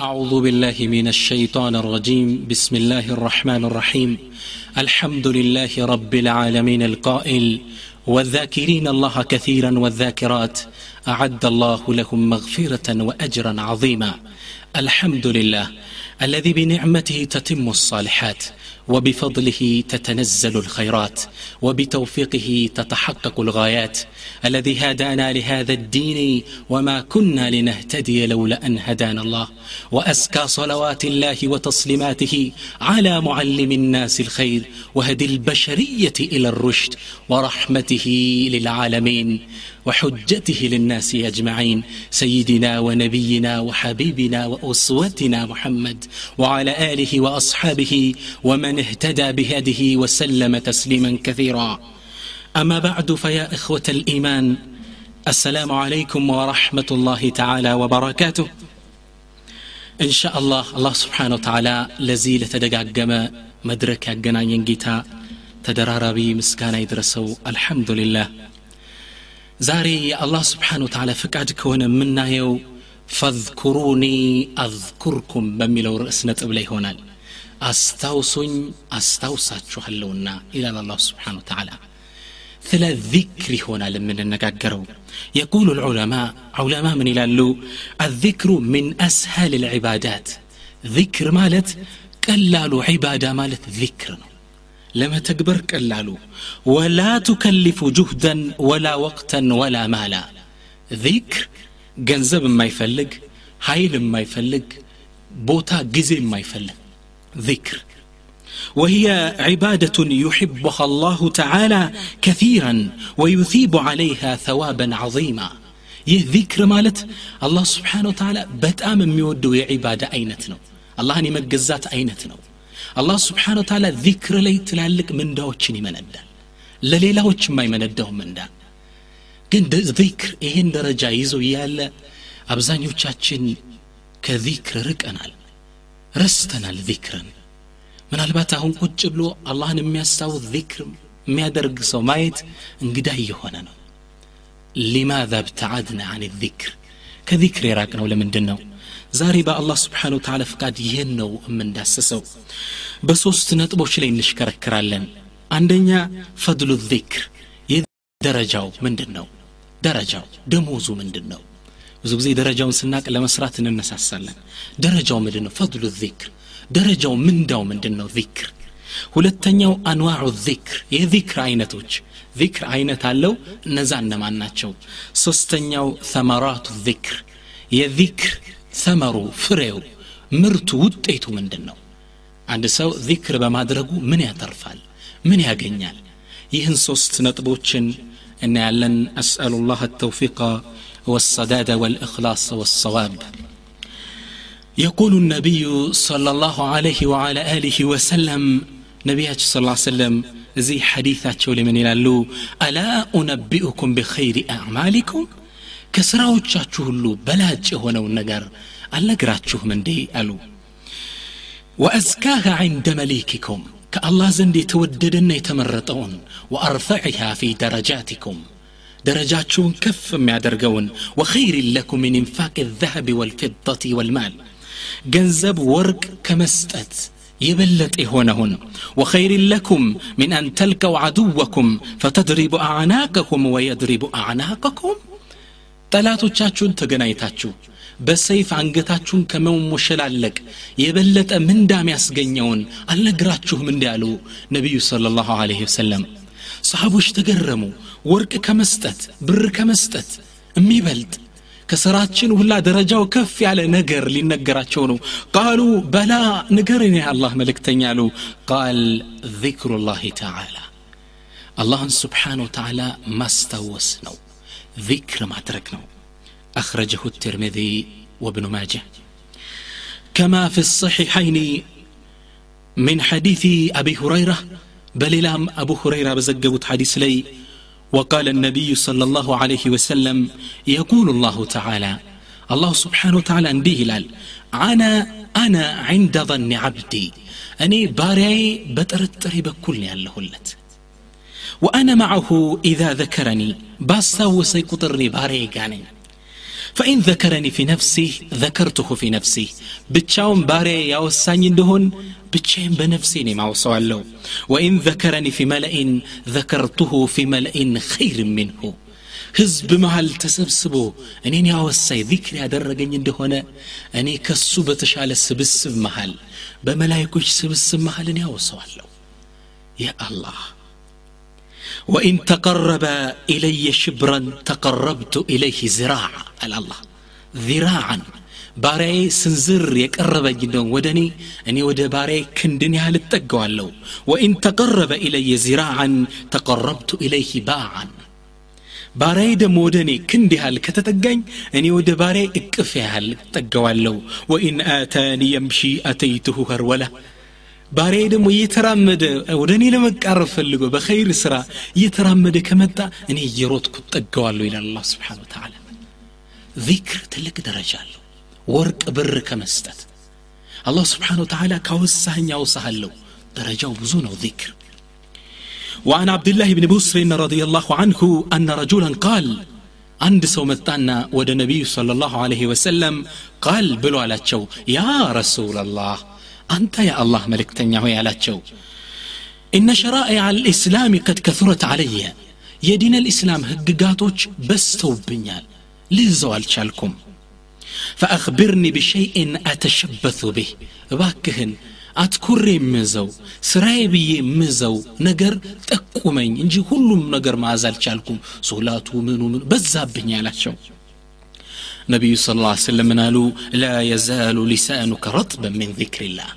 أعوذ بالله من الشيطان الرجيم. بسم الله الرحمن الرحيم. الحمد لله رب العالمين القائل. والذاكرين الله كثيرا والذاكرات. أعد الله لهم مغفرة وأجرا عظيما. الحمد لله. الذي بنعمته تتم الصالحات وبفضله تتنزل الخيرات وبتوفيقه تتحقق الغايات. الذي هدانا لهذا الدين وما كنا لنهتدي لولا أن هدانا الله. واسكى صلوات الله وتسليماته على معلم الناس الخير وهدي البشرية إلى الرشد ورحمته للعالمين. وحجته للناس أجمعين سيدنا ونبينا وحبيبنا وأسوتنا محمد وعلى آله وأصحابه ومن اهتدى بهذه وسلم تسليما كثيرا. أما بعد فيا إخوة الإيمان السلام عليكم ورحمة الله تعالى وبركاته. إن شاء الله الله سبحانه وتعالى لزي لتدقاقم مدرك يقناين جيتا تدراربي مسكانا يدرسوا الحمد لله. ዛሬ የአላህ ስብሓን ወተላ ፍቃድ ከሆነ የምናየው ፈዝኩሩኒ አዝኩርኩም በሚለው ርዕስ ነጥብ ላይ ይሆናል አስታውሱኝ አስታውሳችኋለሁና ይላል አላሁ ስብሓን ወተላ ስለ ዚክር ይሆናል የምንነጋገረው የቁሉ ልዑለማ ዑለማ ምን ይላሉ አዚክሩ ምን አስሀል ልዕባዳት ዚክር ማለት ቀላሉ ዒባዳ ማለት ዚክር ነው ለመተግበር ቀላሉ ወላ ቱከሊፉ ጁህደን ወላ ወቅተን ወላ ማላ ዚክር ገንዘብ የማይፈልግ ኃይል የማይፈልግ ቦታ ጊዜ የማይፈልግ ذكر وهي عبادة يحبها الله تعالى كثيرا ويثيب عليها ثوابا عظيما ይህ ዚክር ማለት አላህ ስብሓን ወተላ በጣም የሚወደው የዒባዳ አይነት ነው አላህን የመገዛት አይነት ነው አላህ ስብሓን ወተላ ዚክር ላይ ትላልቅ ምንዳዎችን ይመነዳል። ለሌላዎች የማይመነዳው ምንዳ። ግን ዚክር ይሄን ደረጃ ይዞ እያለ አብዛኞቻችን ከዚክር ርቀናል ረስተናል ዚክርን። ምናልባት አሁን ቁጭ ብሎ አላህን የሚያስታውስ ዚክር የሚያደርግ ሰው ማየት እንግዳ እየሆነ ነው። ሊማዛ ብተዓድና አን ዚክር? ከዚክር የራቅ ነው ለምንድን ነው? ዛሬ በአላህ ስብሓን ወተላ ፍቃድ ይህን ነው የምንዳስሰው። በሶስት ነጥቦች ላይ እንሽከረክራለን አንደኛ ፈድሉ ዚክር ደረጃው ምንድን ነው ደረጃው ደሞዙ ምንድን ነው ብዙ ጊዜ ደረጃውን ስናቅ ለመስራት እንነሳሳለን። ደረጃው ምንድን ነው ፈድሉ ዚክር ደረጃው ምንዳው ምንድን ነው ዚክር። ሁለተኛው አንዋዑ ዚክር የዚክር አይነቶች። ዚክር አይነት አለው እነዛ እነማን ናቸው? ሶስተኛው ሰመራቱ ዚክር የዚክር ሰመሩ ፍሬው ምርቱ ውጤቱ ምንድን ነው አንድ ሰው ዚክር በማድረጉ ምን ያተርፋል ምን ያገኛል ይህን ሶስት ነጥቦችን እናያለን አስአሉ ላህ التوفيق والسداد والإخلاص والصواب يقول النبي صلى الله عليه وعلى آله وسلم نبياتش صلى الله عليه وسلم زي حديثاتشو لمن يلالو ألا أنبئكم بخير أعمالكم ከስራዎቻችሁ ሁሉ በላጭ የሆነውን ነገር አልነግራችሁም من دي ألو وازكاها عند مليككم كالله የተወደደና توددن يتمرطون وارفعها في درجاتكم درجات كف ما درقون وخير لكم من انفاق الذهب والفضة والمال جنزب ورق كمستت يبلت إهونهن وخير لكم من أن تلقوا عدوكم فتضرب أعناقكم ويضرب أعناقكم ጠላቶቻችሁን ተገናኝታችሁ በሰይፍ አንገታችሁን ከመሞሸላለቅ የበለጠ ምንዳ ያስገኘውን አልነግራችሁም እንዳሉ ነቢዩ صለ ላሁ አለህ ወሰለም። ሰሃቦች ተገረሙ። ወርቅ ከመስጠት ብር ከመስጠት የሚበልጥ ከስራችን ሁላ ደረጃው ከፍ ያለ ነገር ሊነገራቸው ነው። ቃሉ በላ ንገርን አላህ መልእክተኛ አሉ። ቃል ذክሩ ላህ ተዓላ አላህን ስብሓን ወተዓላ ማስታወስ ነው። ذክር ማድረግ ነው። أخرجه الترمذي وابن ماجه كما في الصحيحين من حديث أبي هريرة بل لام أبو هريرة بزقبت حديث لي وقال النبي صلى الله عليه وسلم يقول الله تعالى الله سبحانه وتعالى انديه لال أنا أنا عند ظن عبدي أني بارعي بترتري بكل ያለሁ ለት وأنا معه إذا ذكرني باستوسي قطرني باري قاني ፈኢን ዘከረኒ ፊ ነፍሲህ ዘከርቱሁ ፊ ነፍሲህ ብቻውን ባሪያ ያወሳኝ እንደሆን ብቻዬን በነፍሴ ነው ማውሰዋለሁ ወኢን ዘከረኒ ፊ መለኢን ዘከርቱሁ ፊ መለኢን ኸይር ምንሁ ህዝብ መሃል ተሰብስቦ እኔን ያወሳይ ዚክር ያደረገኝ እንደሆነ እኔ ከሱ በተሻለ ስብስብ መሃል በመላይኮች ስብስብ መሃል እኔ ያወሰዋለሁ ያ አላህ وإن تقرب إلي شبرا تقربت إليه زراعا الله ذراعا ባሪያዬ ስንዝር የቀረበኝ ነው ወደ እኔ እኔ ወደ ባሪያዬ ክንድን ያህል እጠገዋለሁ ወኢን ተቀረበ ኢለየ ዚራዓን ተቀረብቱ ኢለይህ ባዓን ባሪያዬ ደግሞ ወደ እኔ ክንድ ያህል ከተጠጋኝ እኔ ወደ ባሪያዬ እቅፍ ያህል እጠገዋለሁ ወኢን አታኒ የምሺ አተይትሁ ኸርወላ ባሪያዬ ደግሞ እየተራመደ ወደ እኔ ለመቃረብ ፈልጎ በኸይር ስራ እየተራመደ ከመጣ እኔ እየሮጥኩ ጠገዋለሁ ይላል አላ ስብሓን ወተላ ዚክር ትልቅ ደረጃ አለው ወርቅ ብር ከመስጠት አላህ ስብሓን ወተላ ካወሳህኝ አውሳሃለሁ ደረጃው ብዙ ነው ዚክር وعن عبد الله بن بسر رضي الله عنه أن رجلا قال عند سو متانا ود نبي صلى الله عليه وسلم قال بلو على يا رسول الله أنت يا الله ملك تنياه يا لاتشو إن شرائع الإسلام قد كثرت علي يدين الإسلام هققاتوش بستو بنيال لزوال شالكم فأخبرني بشيء أتشبث به باكهن አትኩሬ የምዘው ስራዬ ብዬ የምዘው ነገር ጠቁመኝ እንጂ ሁሉም ነገር ማዝ አልቻልኩም ሶላቱ ምኑ ምኑ በዛብኝ ያላቸው ነቢዩ ስ ላ ስለም ምን አሉ ላ የዛሉ ሊሳኑከ ረጥበን ምን ዚክርላህ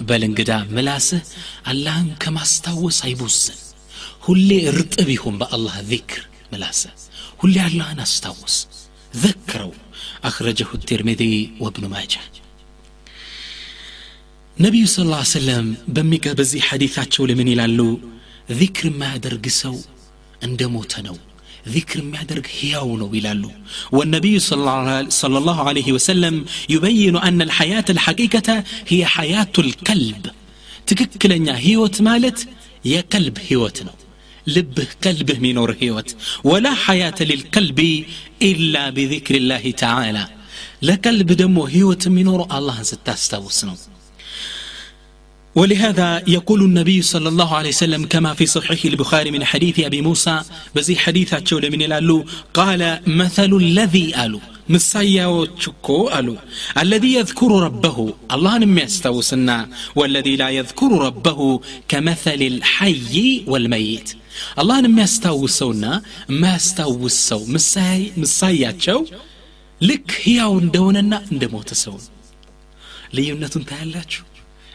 በል እንግዳ ምላስህ አላህን ከማስታወስ አይቦዝን ሁሌ እርጥብ ይሁን በአላህ ዚክር ምላስህ ሁሌ አላህን አስታወስ ذكروا أخرجه الترمذي وابن ماجه ነቢዩ ስ ላ ሰለም በሚገ በዚህ ሐዲታቸው ለምን ይላሉ ዚክር የማያደርግ ሰው እንደ ሞተ ነው ذكر ما درك هياونو ويلالو والنبي صلى الله عليه وسلم يبين أن الحياة الحقيقة هي حياة القلب. تككل أن هيوت مالت يا كلب هيوتنا لبه كلب منور هيوت. ولا حياة للقلب إلا بذكر الله تعالى. لكلب دمه هيوت منور الله ستستوسنو ولهذا يقول النبي صلى الله عليه وسلم كما في صحيح البخاري من حديث أبي موسى بزي حديث أتشول من الألو قال مثل الذي ألو مسايا وشكو ألو الذي يذكر ربه الله نم يستوسنا والذي لا يذكر ربه كمثل الحي والميت. الله نم يستوسونا ما يستوسو مساي مسايا تشو لك هي وندوننا اندموت سون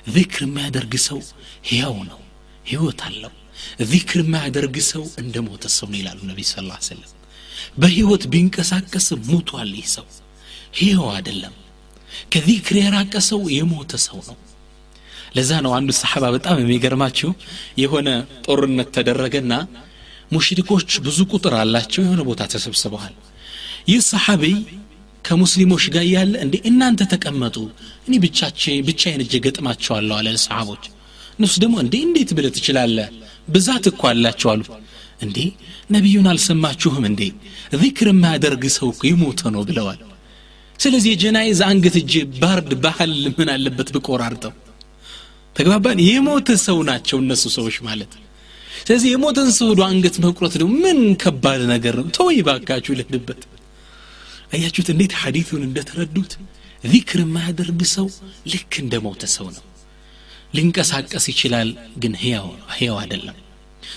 ዚክር የሚያደርግ ሰው ሕያው ነው ህይወት አለው። ዚክር የማያደርግ ሰው እንደ ሞተ ሰው ነው ይላሉ ነቢ ስ ላ ስለም በህይወት ቢንቀሳቀስ ሙቷል ይህ ሰው። ሕያው አይደለም። ከዚክር የራቀ ሰው የሞተ ሰው ነው። ለዛ ነው አንዱ ሰሓባ በጣም የሚገርማችሁ የሆነ ጦርነት ተደረገና ሙሽሪኮች ብዙ ቁጥር አላቸው የሆነ ቦታ ተሰብስበዋል። ይህ ሰሓቢይ ከሙስሊሞች ጋር ያለ እንዴ እናንተ ተቀመጡ? እኔ ብቻዬን እጀ ገጥማቸዋለሁ አለ ሰሓቦች እነሱ ደግሞ እንዴ እንዴት ብለ ትችላለ ብዛት እኮ አላቸው አሉ። እንዴ ነቢዩን አልሰማችሁም እንዴ? ዚክር የማያደርግ ሰው የሞተ ነው ብለዋል። ስለዚህ የጀናይዝ አንገት እጅ ባርድ ባህል ምን አለበት ብቆራርጠው? ተግባባን? የሞተ ሰው ናቸው እነሱ ሰዎች ማለት። ስለዚህ የሞተን ሰው አንገት መቁረጥ ደግሞ ምን ከባድ ነገር ነው? ተወይ ባካችሁ ልህድበት አያችሁት እንዴት ሐዲቱን እንደተረዱት ዚክር የማያደርግ ሰው ልክ እንደ ሞተ ሰው ነው ሊንቀሳቀስ ይችላል ግን ሕያው አይደለም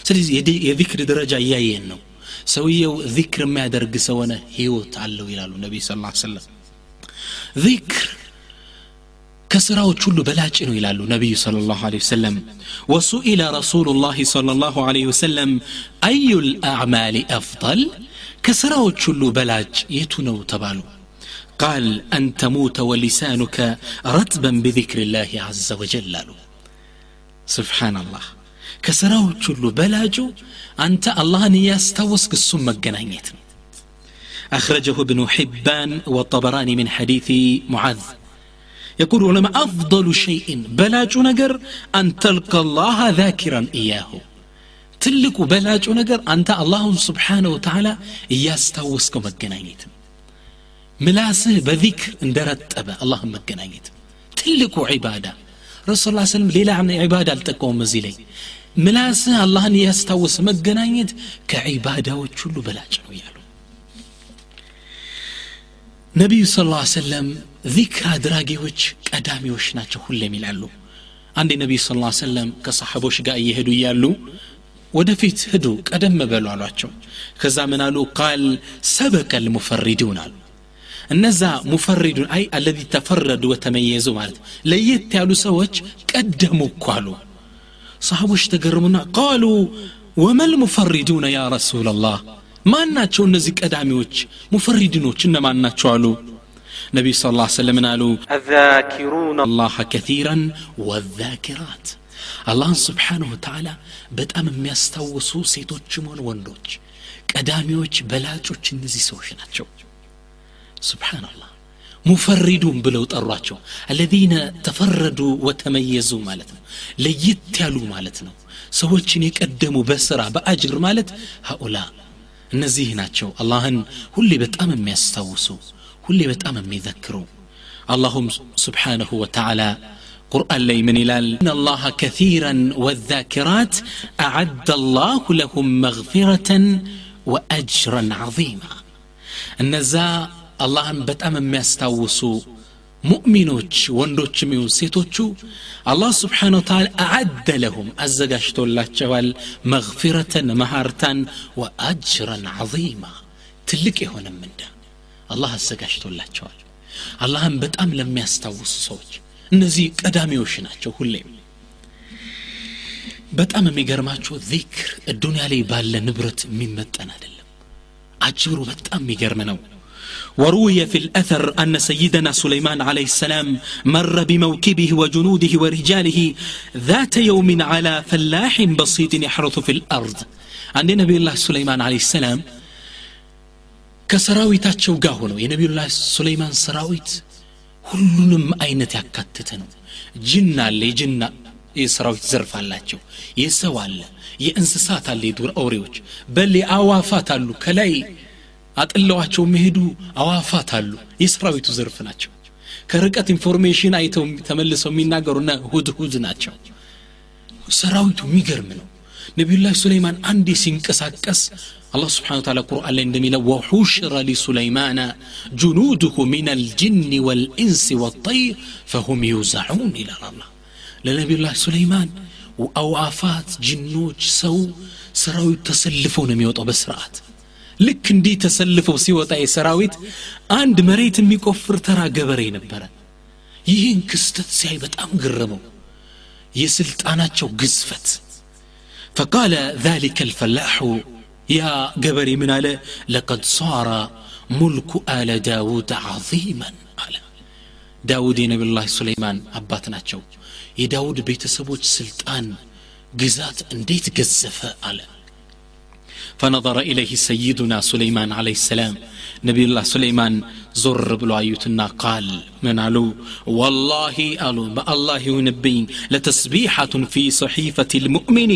ስለዚህ የዚክር ደረጃ እያየን ነው ሰውየው ዚክር የሚያደርግ ሰው ሆነ ህይወት አለው ይላሉ ነቢይ ስ ሰለም ዚክር ከስራዎች ሁሉ በላጭ ነው ይላሉ ነቢዩ صلى الله عليه وسلم وسئل رسول الله صلى الله عليه وسلم أي الأعمال أفضل كسراوش اللو بلاج يتنو تبالو قال أن تموت ولسانك رتبا بذكر الله عز وجل سبحان الله كسراوش اللو بلاجو أنت الله نياس السمك السمة أخرجه ابن حبان والطبراني من حديث معاذ يقول ولما أفضل شيء بلاج نجر أن تلقى الله ذاكرا إياه ትልቁ በላጩ ነገር አንተ አላሁን ስብሓነ ወተዓላ እያስታወስከው መገናኘት። ምላስህ በዚክር እንደረጠበ አላህን መገናኘት። ትልቁ ዒባዳ። ረሱል ላ ስለም ሌላ ዒባዳ አልጠቀሙም እዚህ ላይ። ምላስህ አላህን እያስታወስ መገናኘት ከዒባዳዎች ሁሉ በላጭ ነው እያሉ ነቢዩ ስ ላ ሰለም ዚክር አድራጊዎች ቀዳሚዎች ናቸው ሁሌም ይላሉ። አንድ ነቢዩ ስ ሰለም ከሰሓቦች ጋር እየሄዱ እያሉ ወደፊት ሂዱ ቀደም በሉ አሏቸው ከዛ ምን አሉ ቃል ሰበቀ ልሙፈሪዱን አሉ እነዛ ሙፈሪዱን አይ አለዚ ተፈረዱ ወተመየዙ ማለት ለየት ያሉ ሰዎች ቀደሙ እኮ አሉ ሰሃቦች ተገርሙና ቃሉ ወመል ሙፈሪዱነ ያ ረሱላላህ ማን ናቸው እነዚህ ቀዳሚዎች ሙፈሪድኖች እነማን ናቸው አሉ ነቢዩ ስ ላ ሰለምን አሉ አዛኪሩን አላህ ከቲራን ወዛኪራት አላህን ስብሓንሁ ወተዓላ በጣም የሚያስታውሱ ሴቶችም ሆነ ወንዶች ቀዳሚዎች በላጮች እነዚህ ሰዎች ናቸው ስብሓንላህ ሙፈሪዱን ብለው ጠሯቸው አለዚነ ተፈረዱ ወተመየዙ ማለት ነው ለየት ያሉ ማለት ነው ሰዎችን የቀደሙ በስራ በአጅር ማለት ሀኡላ እነዚህ ናቸው አላህን ሁሌ በጣም የሚያስታውሱ ሁሌ በጣም የሚዘክሩ አላሁም ስብሓንሁ ወተዓላ قرآن لي من إلال إن الله كثيرا والذاكرات أعد الله لهم مغفرة وأجرا عظيما. النزاء الله بتأم ما استوسو مؤمنوك وندوك ميون سيتوك الله سبحانه وتعالى أعد لهم أزقشت الله جوال مغفرة مهارتا وأجرا عظيما. تلك هنا من ده. الله أزقشت الله جوال الله بتأم لم يستوسو سوك እነዚህ ቀዳሚዎች ናቸው ሁሌም በጣም የሚገርማቸው ዚክር እዱንያ ላይ ባለ ንብረት የሚመጠን አይደለም አጅሩ በጣም የሚገርም ነው وروي في الأثر أن سيدنا سليمان عليه السلام مر بموكبه وجنوده ورجاله ذات يوم على فلاح بسيط يحرث في الأرض عند نبي الله سليمان عليه السلام ከሰራዊታቸው ጋር ሆነው የነቢዩላህ ሱለይማን ሰራዊት ሁሉንም አይነት ያካተተ ነው። ጅን አለ የጅና የሰራዊት ዘርፍ አላቸው። የሰው አለ የእንስሳት አለ የዱር አውሬዎች። በል አዋፋት አሉ ከላይ አጥለዋቸው የሚሄዱ አዋፋት አሉ። የሰራዊቱ ዘርፍ ናቸው። ከርቀት ኢንፎርሜሽን አይተው ተመልሰው የሚናገሩና ሁድ ሁድ ናቸው። ሰራዊቱ የሚገርም ነው ነቢዩላህ ሱለይማን አንዴ ሲንቀሳቀስ አላህ ስብሓን ታላ ቁርአን ላይ እንደሚለው ወሑሽረ ሊሱለይማና ጁኑድሁ ምን አልጅን ወልኢንስ ወጠይር ፈሁም ዩዛዑን ይላል አላ ለነቢዩላህ ሱለይማን አዋፋት ጅኖች ሰው ሰራዊት ተሰልፈው ነው የሚወጣው በስርዓት ልክ እንዲህ ተሰልፈው ሲወጣ የሰራዊት አንድ መሬት የሚቆፍር ተራ ገበሬ ነበረ ይህን ክስተት ሲያይ በጣም ግረመው የስልጣናቸው ግዝፈት فقال ذلك الفلاح يا قبري من على لقد صار ملك آل داود عظيما على داود نبي الله سليمان أباتنا የዳውድ ቤተሰቦች ስልጣን ግዛት እንዴት ገዘፈ አለ فنظر إليه سيدنا سليمان عليه السلام نبي الله سليمان زر بلو أيوتنا قال من علو والله ألو ما الله ينبين. لتسبيحة في صحيفة المؤمن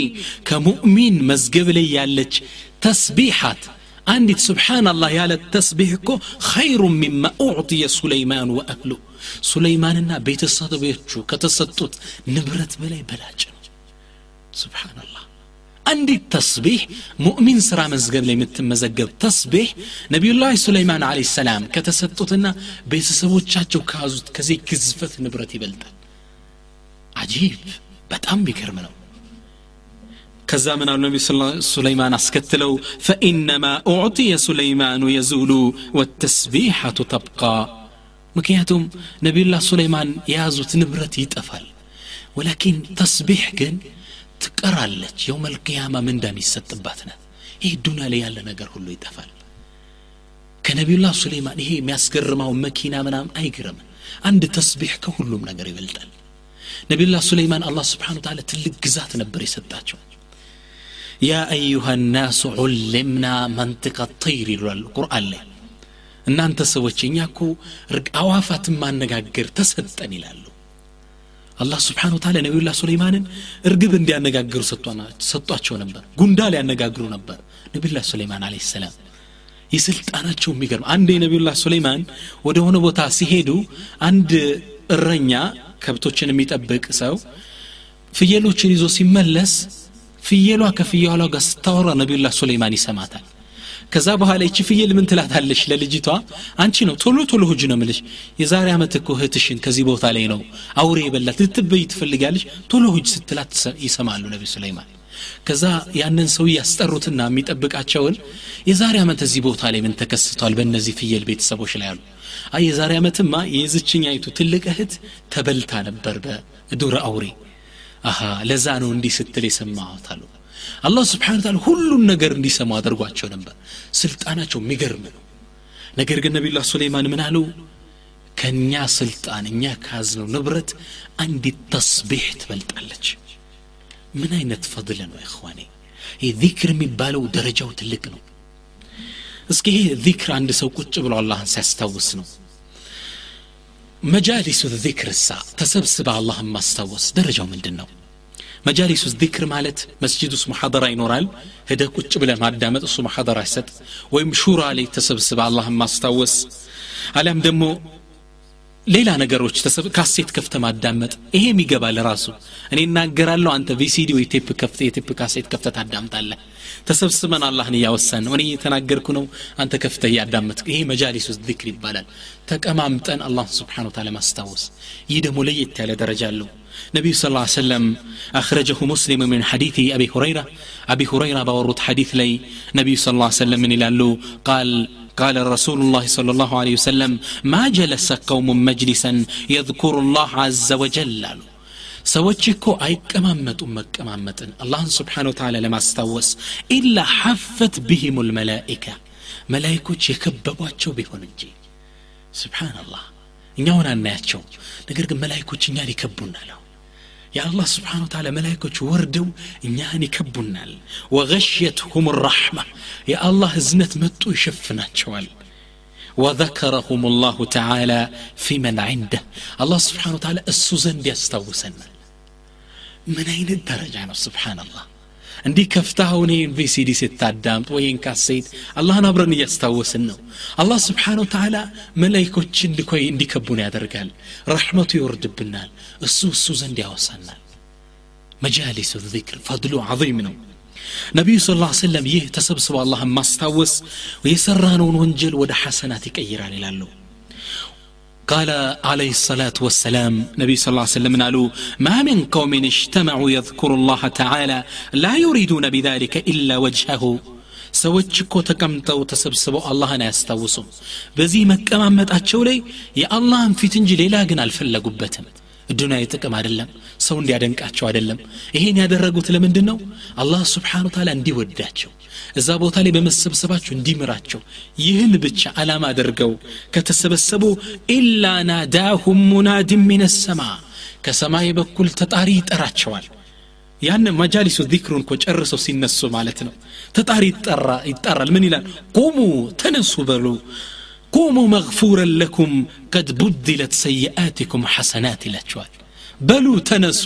كمؤمن مزقب لي يالج. تسبيحات. عندي سبحان الله يا التسبيحكو خير مما أعطي سليمان وأهله. سليماننا بيت الصدبيتشو كتسطوت. نبرت بلاي بلاج. سبحان الله. አንዲት ተስቢሕ ሙእሚን ስራ መዝገብ ላይ የምትመዘገብ ተስቢሕ ነቢዩላህ ሱለይማን አለ ሰላም ከተሰጡትና ቤተሰቦቻቸው ከያዙት ከዚህ ግዝፈት ንብረት ይበልጣል። አጂብ! በጣም ቢገርም ነው። ከዛ ምን አሉ ነቢ ሱለይማን? አስከትለው ፈኢነማ ኡዕጢየ ሱለይማኑ የዙሉ ወተስቢሐቱ ተብቃ። ምክንያቱም ነቢዩላህ ሱለይማን የያዙት ንብረት ይጠፋል። ወላኪን ተስቢሕ ግን ትቀራለች። የውም አልቅያማ ምንዳ የሚሰጥባት ናት ይህ ዱኒያ ላይ ያለ ነገር ሁሉ ይጠፋል። ከነቢዩላህ ሱሌይማን ይሄ የሚያስገርመው መኪና ምናምን አይግርም አንድ ተስቢሕ ከሁሉም ነገር ይበልጣል። ነቢዩላህ ሱሌይማን አላህ ስብሓን ታላ ትልቅ ግዛት ነበር የሰጣቸው። ያ አዩሃ ናሱ ዑልምና መንጥቀ ጠይር ይሏል ቁርአን ላይ። እናንተ ሰዎች እኛ እኮ አዋፋትን ማነጋገር ተሰጠን ይላሉ አላህ ስብሓን ታላ ነቢዩላህ ሱለይማንን እርግብ እንዲያነጋግሩ ሰጧቸው ነበር። ጉንዳ ሊያነጋግሩ ነበር። ነቢዩላህ ሱለይማን አለ ሰላም የስልጣናቸው የሚገርም አንድ የነቢዩላህ ሱሌይማን ወደ ሆነ ቦታ ሲሄዱ አንድ እረኛ ከብቶችን የሚጠብቅ ሰው ፍየሎችን ይዞ ሲመለስ ፍየሏ ከፍየሏ ጋር ስታወራ ነቢዩላህ ሱሌይማን ይሰማታል ከዛ በኋላ ይቺ ፍየል ምን ትላታለች ለልጅቷ? አንቺ ነው ቶሎ ቶሎ ሁጅ ነው ምልሽ የዛሬ ዓመት እኮ እህትሽን ከዚህ ቦታ ላይ ነው አውሬ የበላት ልትበይ ትፈልጋለች ቶሎ ሁጅ ስትላት ይሰማሉ ነቢ ሱለይማን። ከዛ ያንን ሰው ያስጠሩትና የሚጠብቃቸውን የዛሬ ዓመት እዚህ ቦታ ላይ ምን ተከስቷል በእነዚህ ፍየል ቤተሰቦች ላይ አሉ። አይ የዛሬ ዓመትማ የዝችኛይቱ ትልቅ እህት ተበልታ ነበር በዱር አውሬ። አሃ ለዛ ነው እንዲህ ስትል የሰማሁት አሉ አላህ ስብሓን ታላ ሁሉን ነገር እንዲሰማ አድርጓቸው ነበር ስልጣናቸው የሚገርም ነው ነገር ግን ነቢላ ሱሌይማን ምን አሉ ከእኛ ስልጣን እኛ ካዝነው ንብረት አንዲት ተስቢሕ ትበልጣለች ምን አይነት ፈድል ነው ይኸዋኔ ይህ ዚክር የሚባለው ደረጃው ትልቅ ነው እስኪ ይሄ ዚክር አንድ ሰው ቁጭ ብሎ አላህን ሲያስታውስ ነው መጃሊሱ ዚክር ሳ ተሰብስበ አላህን ማስታወስ ደረጃው ምንድን ነው መጃሊሱ ዚክር ማለት መስጂድ ውስጥ ሙሐደራ ይኖራል። ሄደ ቁጭ ብለ ማዳመጥ እሱ ሙሐደራ ይሰጥ። ወይም ሹራ ላይ ተሰብስበ አላህን ማስታወስ። አሊያም ደግሞ ሌላ ነገሮች ካሴት ከፍተ ማዳመጥ። ይሄም ይገባል ራሱ እኔ እናገራለሁ አንተ ቪሲዲ ወይ ቴፕ ከፍተ የቴፕ ካሴት ከፍተ ታዳምጣለህ። ተሰብስበን አላህን እያወሳን ነው። እኔ እየተናገርኩ ነው አንተ ከፍተ እያዳመጥ ይሄ መጃሊስ ውስጥ ዚክር ይባላል። ተቀማምጠን አላህ ስብሓን ታላ ማስታወስ። ይህ ደግሞ ለየት ያለ ደረጃ አለው نبي صلى الله عليه وسلم أخرجه مسلم من حديث أبي هريرة أبي هريرة بورط حديث لي نبي صلى الله عليه وسلم من إلى قال قال رسول الله صلى الله عليه وسلم ما جلس قوم مجلسا يذكر الله عز وجل ሰዎች እኮ አይቀማመጡም መቀማመጥን አላህን ስብሓን ወተላ ለማስታወስ ኢላ ሐፈት ብህም ልመላኢካ መላይኮች የከበቧቸው ቢሆን እንጂ ስብሓንላህ እኛውን አናያቸው ነገር ግን መላይኮች እኛን ይከቡናል የአላህ ስብሓን ወተላ መላይኮች ወርደው እኛን ይከቡናል ወገሽየትሁም ራሕማ የአላህ እዝነት መጡ ይሸፍናቸዋል وذكرهم الله تعالى في من عنده الله سبحانه وتعالى السوزن يستوسنا من أين الدرجة سبحان الله እንዲህ ከፍታኸውን ይህን ቪሲዲ ስታዳምጥ ወይን ካሴት አላህን አብረን እያስታወስን ነው። አላህ ስብሓን ተዓላ መላይኮችን ልኮይ እንዲከቡን ያደርጋል። ረሕመቱ ይወርድብናል። እሱ እሱ ዘንድ ያወሳናል። መጃሊሱ ዚክር ፈድሉ ዓظም ነው። ነቢዩ ስ ላ ሰለም ይህ ተሰብስበው አላህን ማስታወስ የሰራነውን ወንጀል ወደ ሐሰናት ይቀይራል ይላሉ قال عليه الصلاة والسلام نبي صلى الله عليه وسلم قالوا ما من قوم اجتمعوا يذكر الله تعالى لا يريدون بذلك إلا وجهه ሰዎች እኮ ተቀምጠው ተሰብስበው አላህን አያስታውሱም በዚህ መቀማመጣቸው ላይ የአላህን ፊት እንጂ ሌላ ግን አልፈለጉበትም ዱንያዊ ጥቅም አይደለም ሰው እንዲያደንቃቸው አይደለም። ይሄን ያደረጉት ለምንድን ነው አላህ ስብሓን ታላ እንዲወዳቸው እዛ ቦታ ላይ በመሰብሰባቸው እንዲምራቸው ይህን ብቻ ዓላማ አድርገው ከተሰበሰቡ ኢላ ናዳሁም ሙናድን ሚን ሰማ ከሰማይ በኩል ተጣሪ ይጠራቸዋል። ያን መጃሊሱ ዚክሩን እኮ ጨርሰው ሲነሱ ማለት ነው። ተጣሪ ይጠራል። ምን ይላል? ቁሙ ተነሱ በሉ ቁሙ መግፉረን ለኩም ቀድ ቡድለት ሰይአትኩም ሐሰናት ይላቸዋል በሉ ተነሱ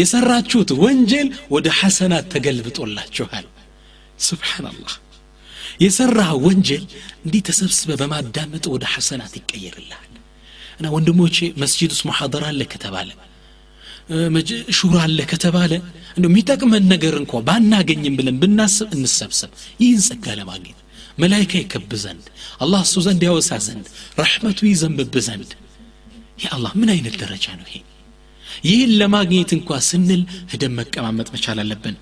የሰራችሁት ወንጀል ወደ ሐሰናት ተገልብጦላችኋል። ስብሓናላህ የሰራ ወንጀል እንዲህ ተሰብስበ በማዳመጥ ወደ ሐሰናት ይቀየርልሃል። እና ወንድሞቼ መስጂድ ውስጥ ሙሐደራ አለ ከተባለ ሹራ አለ ከተባለ እንደ የሚጠቅመን ነገር እንኳ ባናገኝም ብለን ብናስብ እንሰብሰብ። ይህን ጸጋ ለማግኘት መላይካ ይከብ ዘንድ አላህ እሱ ዘንድ ያወሳ ዘንድ ረሕመቱ ይዘንብብ ዘንድ የአላህ ምን አይነት ደረጃ ነው ይሄ ይህን ለማግኘት እንኳ ስንል ህደን መቀማመጥ መቻል አለብን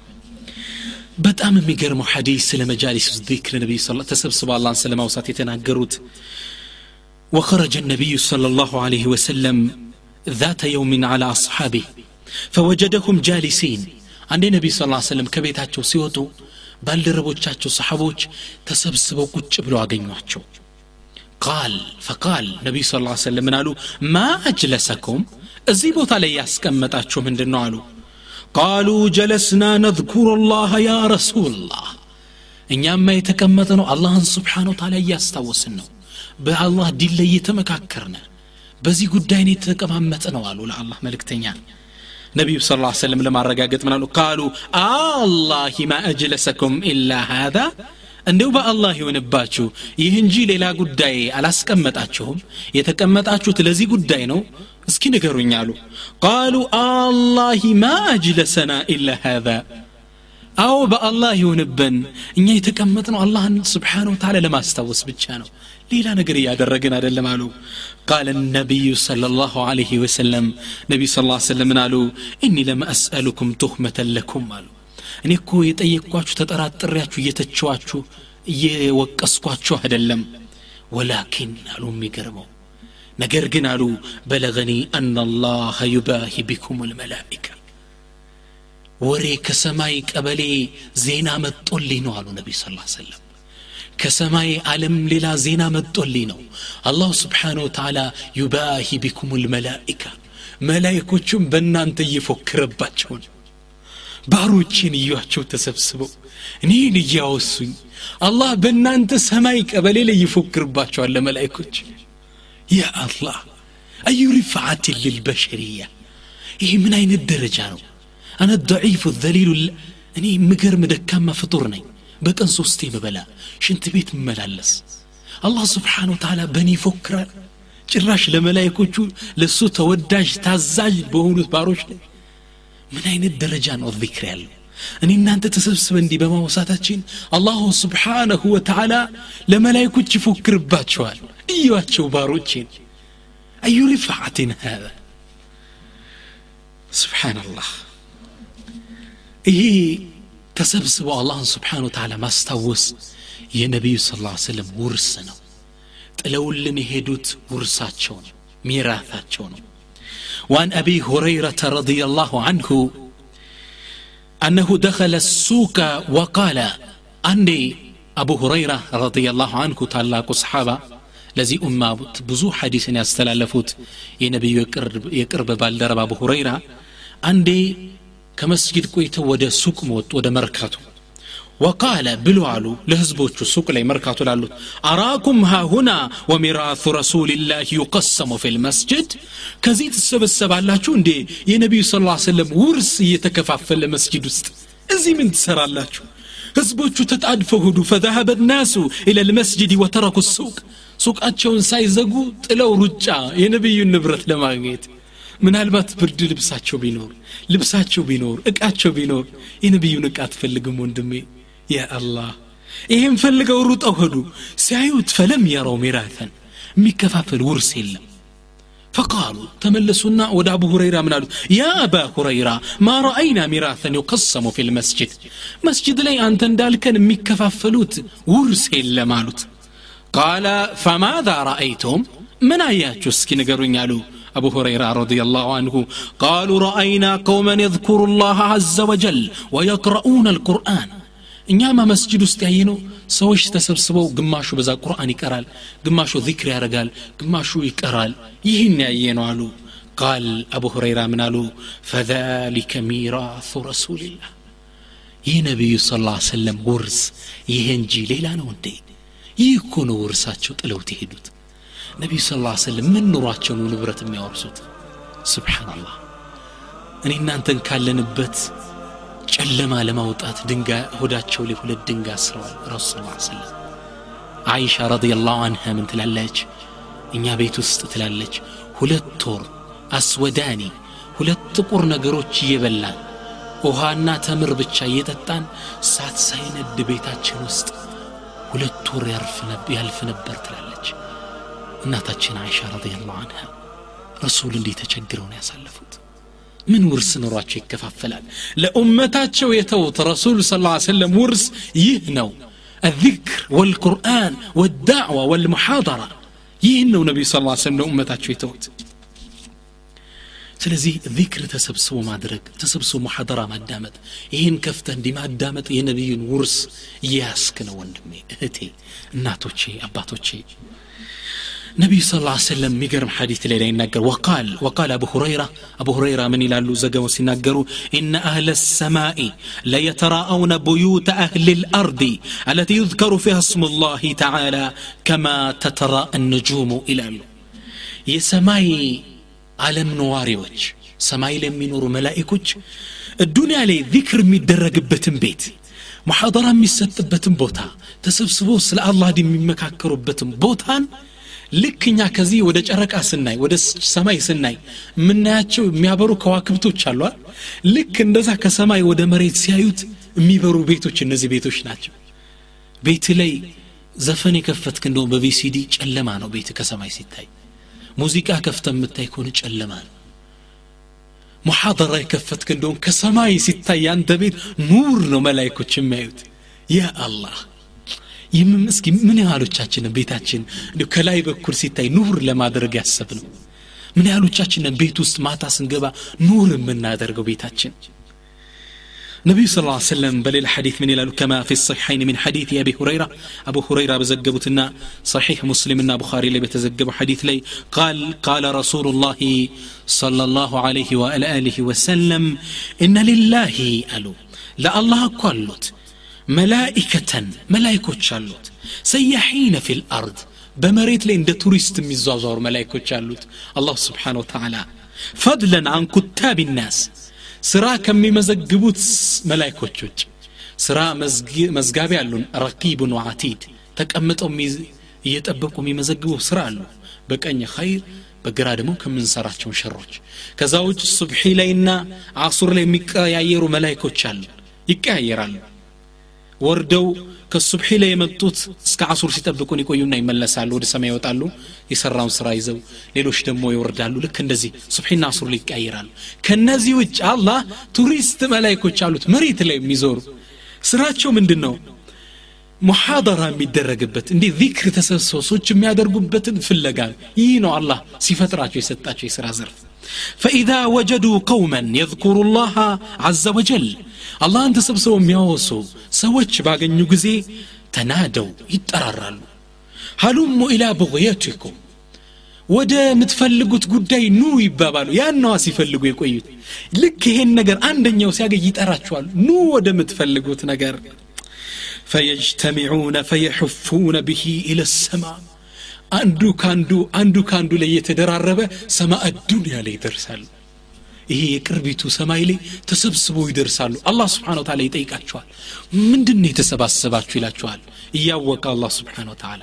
በጣም የሚገርመው ሐዲስ ስለ መጃሊስ ዚክር ነቢይ ተሰብስበው አላህን ስለ ማውሳት የተናገሩት وخرج النبي صلى الله عليه وسلم ذات يوم على أصحابه فوجدهم جالسين عند النبي صلى الله عليه وسلم كبيتاتشو سيوتو ባልደረቦቻቸው ሰሓቦች ተሰብስበው ቁጭ ብለው አገኟቸው። ቃል ፈቃል ነቢዩ ስ ላ ሰለም ምን አሉ? ማ አጅለሰኩም? እዚህ ቦታ ላይ ያስቀመጣችሁ ምንድን ነው አሉ? ቃሉ ጀለስና ነذኩሩ ላህ ያ ረሱላህ እኛማ የተቀመጠ ነው አላህን ስብሓን ታላ እያስታወስን ነው። በአላህ ዲን ላይ እየተመካከርነ በዚህ ጉዳይ ነው የተቀማመጠ ነው አሉ ለአላህ መልእክተኛ ነቢዩ ስ ላ ስለም ለማረጋገጥ ምናሉ ቃሉ አላሂ ማ አጅለሰኩም ኢላ ሃዛ እንዲሁ በአላህ ይሆንባችሁ ይህ እንጂ ሌላ ጉዳይ አላስቀመጣችሁም። የተቀመጣችሁት ለዚህ ጉዳይ ነው። እስኪ ንገሩኝ አሉ። ቃሉ አላሂ ማ አጅለሰና ኢላ ሃዛ አዎ በአላህ ይሆንብን እኛ የተቀመጥነው አላህን ስብሓን ወተላ ለማስታወስ ብቻ ነው። ሌላ ነገር እያደረግን አይደለም አሉ። ቃለ ነቢዩ صلى الله عليه وسلم ነቢዩ ስ ሰለም ምን አሉ እኒ ለም አስአሉኩም ቱህመተን ለኩም አሉ እኔ እኮ የጠየቅኳችሁ ተጠራጥሬያችሁ እየተቸዋችሁ እየወቀስኳችሁ አይደለም ወላኪን አሉ የሚገርመው ነገር ግን አሉ በለገኒ አና ላሀ ዩባሂ ቢኩም ልመላኢካ ወሬ ከሰማይ ቀበሌ ዜና መጦልኝ ነው አሉ ነቢ ስ ሰለም ከሰማይ ዓለም ሌላ ዜና መጦልኝ ነው አላሁ ስብሓን ወተላ ዩባሂ ቢኩም ልመላኢካ መላይኮቹም በእናንተ እየፎክረባቸው ነው ባሮችን እዩቸው ተሰብስበው እኔን እያወሱኝ አላህ በእናንተ ሰማይ ቀበሌ ላይ ይፎክርባቸዋል ለመላይኮች ያ አላህ አዩ ሪፍዓት ልልበሸርያ ይህ ምን አይነት ደረጃ ነው አነ ضعيف الذليل እኔ ምገርም ደካማ ፍጡር ነኝ በቀን ሶስቴ ብበላ ሽንት ቤት መላለስ አላህ ስብሓን ወተላ በእኔ ይፎክራል ጭራሽ ለመላይኮቹ ለእሱ ተወዳጅ ታዛዥ በሆኑት ባሮች ላይ ምን አይነት ደረጃ ነው ዚክር ያለው እኔ እናንተ ተሰብስበ እንዲህ በማውሳታችን አላሁ ስብሓነሁ ወተዓላ ለመላይኮች ይፎክርባቸዋል እዩዋቸው ባሮቼን አዩ ሪፋዓትን ሃذا ስብሓናላህ ይሄ ተሰብስበው አላህን ስብሓን ወተዓላ ማስታወስ የነቢዩ ስ ላ ስለም ውርስ ነው ጥለውልን የሄዱት ውርሳቸው ነው ሚራታቸው ነው وعن أبي هريرة رضي الله عنه أنه دخل السوق وقال أني أبو هريرة رضي الله عنه تعلق صحابة ለዚህ ኡማ ብዙ ሐዲስን ያስተላለፉት የነቢዩ የቅርብ ባልደረባ አቡ ሁረይራ አንዴ ከመስጊድ ቆይተው ወደ ሱቅ መወጡ ወደ መርካቱ ወቃለ ብሎ አሉ ለህዝቦቹ ሱቅ ላይ መርካቱ ላሉት። አራኩም ሃሁና ወሚራቱ ረሱልላህ ዩቀሰሙ ፊ ልመስጅድ ከዚህ ትሰበሰባላችሁ እንዴ? የነቢዩ ስ ሰለም ውርስ እየተከፋፈለ መስጅድ ውስጥ እዚህ ምን ትሰራላችሁ? ህዝቦቹ ተጣድፈው ሂዱ። ፈዛሀበ ናሱ ኢለ ልመስጅድ ወተረኩ ሱቅ። ሱቃቸውን ሳይዘጉ ጥለው ሩጫ የነቢዩን ንብረት ለማግኘት ምናልባት ብርድ ልብሳቸው ቢኖር ልብሳቸው ቢኖር እቃቸው ቢኖር የነቢዩን እቃ አትፈልግም ወንድሜ ያ አላህ ይህም ፈልገው ሩጠው ሄዱ ሲያዩት ፈለም የረው ሚራተን የሚከፋፈል ውርስ የለም فقالوا تملسونا ود أبو هريرة من قالوا يا أبا هريرة ما رأينا ميراثا يقسم في المسجد مسجد لي أنت دالكن مكفافلوت ورس إلا مالوت قال فماذا رأيتم من آيات سكي نقرون قالوا أبو هريرة رضي الله عنه قالوا رأينا قوما يذكروا الله عز وجل ويقرؤون القرآن እኛማ መስጅድ ውስጥ ያየነው ሰዎች ተሰብስበው ግማሹ በዛ ቁርአን ይቀራል ግማሹ ዚክር ያደርጋል ግማሹ ይቀራል ይህን ያየ ነው አሉ ቃል አቡ ሁረይራ ምን አሉ ፈዛሊከ ሚራሱ ረሱልላህ ይህ ነቢዩ ስ ላ ሰለም ውርስ ይህ እንጂ ሌላ ነው እንዴ ይህ እኮ ነው ውርሳቸው ጥለውት የሄዱት ነቢዩ ስ ላ ሰለም ምን ኑሯቸው ነው ንብረት የሚያወርሱት ስብሓናላህ እኔ እናንተን ካለንበት ጨለማ ለማውጣት ድንጋይ ሆዳቸው ላይ ሁለት ድንጋይ አስረዋል ረሱ ስ ሰለም አይሻ ረዲየላሁ አንሃ ምን ትላለች እኛ ቤት ውስጥ ትላለች ሁለት ወር አስወዳኒ ሁለት ጥቁር ነገሮች እየበላን ውሃና ተምር ብቻ እየጠጣን ሳት ሳይነድ ቤታችን ውስጥ ሁለት ወር ያልፍ ነበር ትላለች እናታችን አይሻ ረዲየላሁ አንሃ ረሱል እንዲህ ተቸግረው ነው ያሳለፉት ምን ውርስ ኖሯቸው ይከፋፈላል ለኡመታቸው የተውት ረሱል ስ ሰለም ውርስ ይህ ነው الذكر والقرآن والدعوة والمحاضرة ይህን ነው ነቢዩ ስ ሰለም ለኡመታቸው የተውት ስለዚህ ዚክር ተሰብስቦ ማድረግ ተሰብስቦ ሙሐደራ ማዳመጥ ይህን ከፍተህ እንዲህ ማዳመጥ የነቢዩን ውርስ እያያስክ ነው ወንድሜ እህቴ እናቶቼ አባቶቼ ነቢይ ስለ ላ ሰለም የሚገርም ሐዲት ላይ ይናገር ወቃል ወቃል አቡ ሁረይራ አቡ ሁረይራ ምን ይላሉ ዘገቡ ሲናገሩ ኢነ አህለ ሰማኢ ለየተራአውነ ቡዩተ አህል ልአርድ አለቲ ዩዝከሩ ፊሃ ስሙ ላህ ተዓላ ከማ ተተራ ነጁሙ ይላሉ የሰማይ ዓለም ነዋሪዎች ሰማይ ለሚኖሩ መላኢኮች ዱንያ ላይ ዚክር የሚደረግበትን ቤት ማሐደራ የሚሰጥበትን ቦታ ተሰብስቦ ስለ አላህ የሚመካከሩበትን ቦታን ልክ እኛ ከዚህ ወደ ጨረቃ ስናይ ወደ ሰማይ ስናይ የምናያቸው የሚያበሩ ከዋክብቶች አሏል ልክ እንደዛ ከሰማይ ወደ መሬት ሲያዩት የሚበሩ ቤቶች እነዚህ ቤቶች ናቸው። ቤት ላይ ዘፈን የከፈትክ እንደውም በቪሲዲ ጨለማ ነው ቤት ከሰማይ ሲታይ። ሙዚቃ ከፍተ የምታይ ከሆነ ጨለማ ነው። ሙሐደራ የከፈትክ እንደውም ከሰማይ ሲታይ አንተ ቤት ኑር ነው መላይኮች የሚያዩት። ያ አላህ ይህም እስኪ ምን ያህሎቻችንን ቤታችን ከላይ በኩል ሲታይ ኑር ለማድረግ ያሰብ ነው ምን ያህሎቻችንን ቤት ውስጥ ማታ ስንገባ ኑር የምናደርገው ቤታችን ነቢዩ ስ ላ ሰለም በሌላ ሐዲት ምን ይላሉ ከማ ፊ ሰሒሐይን ምን ሐዲት የአቢ ሁረይራ አቡ ሁረይራ በዘገቡትና ሰሒሕ ሙስሊምና ቡኻሪ ላይ በተዘገበው ሐዲት ላይ ቃል ቃለ ረሱሉ ላህ صለ ላሁ አለይህ ወአልአሊህ ወሰለም እነ ልላሂ አሉ ለአላህ እኮ አሉት ملائكة ملائكة شالوت. سياحين في الأرض بمريت لين ده توريست مزازور ملائكة شالوت. الله سبحانه وتعالى. فضلا عن كتاب الناس. سرا كم مزقبوت ملائكة شالوت سرا مزقابي علون رقيب وعتيد. تك أمت أمي يتأبقوا مزقبو سرا علون بك أني خير በግራ ደግሞ ከምንሰራቸው ሸሮች ከዛ ውጭ ሱብሒ ላይና አሱር ላይ የሚቀያየሩ መላይኮች አሉ ይቀያየራሉ ወርደው ከሱብሒ ላይ የመጡት እስከ አሱር ሲጠብቁን ይቆዩና ይመለሳሉ ወደ ሰማይ ይወጣሉ የሰራውን ስራ ይዘው ሌሎች ደግሞ ይወርዳሉ ልክ እንደዚህ ሱብሒና አሱር ላይ ይቀያየራሉ ከነዚህ ውጭ አላህ ቱሪስት መላይኮች አሉት መሬት ላይ የሚዞሩ ስራቸው ምንድን ነው ሙሐደራ የሚደረግበት እንዲህ ዚክር ተሰብስበው ሰዎች የሚያደርጉበትን ፍለጋ ይህ ነው አላህ ሲፈጥራቸው የሰጣቸው የስራ ዘርፍ فإذا وجدوا قوما يذكروا الله عز وجل አላህን ተሰብስበው የሚያወሱ ሰዎች ባገኙ ጊዜ ተናደው ይጠራራሉ ሀሉሙ ኢላ በغየቱኩም ወደ ምትፈልጉት ጉዳይ ኑ ይባባሉ ያነዋ ሲፈልጉ የቆዩት ልክ ይሄን ነገር አንደኛው ሲያገኝ ይጠራችኋል ኑ ወደ ምትፈልጉት ነገር ፈየጅተሚዑነ ፈየሑፉነ ብሂ ኢለ ሰማ አንዱ ካንዱ አንዱ ካንዱ ላይ የተደራረበ ሰማ አዱንያ ላይ ይደርሳሉ ይሄ የቅርቢቱ ሰማይ ላይ ተሰብስበው ይደርሳሉ። አላህ ስብሓን ወተላ ይጠይቃቸዋል። ምንድን የተሰባሰባችሁ ይላቸዋል? እያወቀ አላህ ስብሓን ወተላ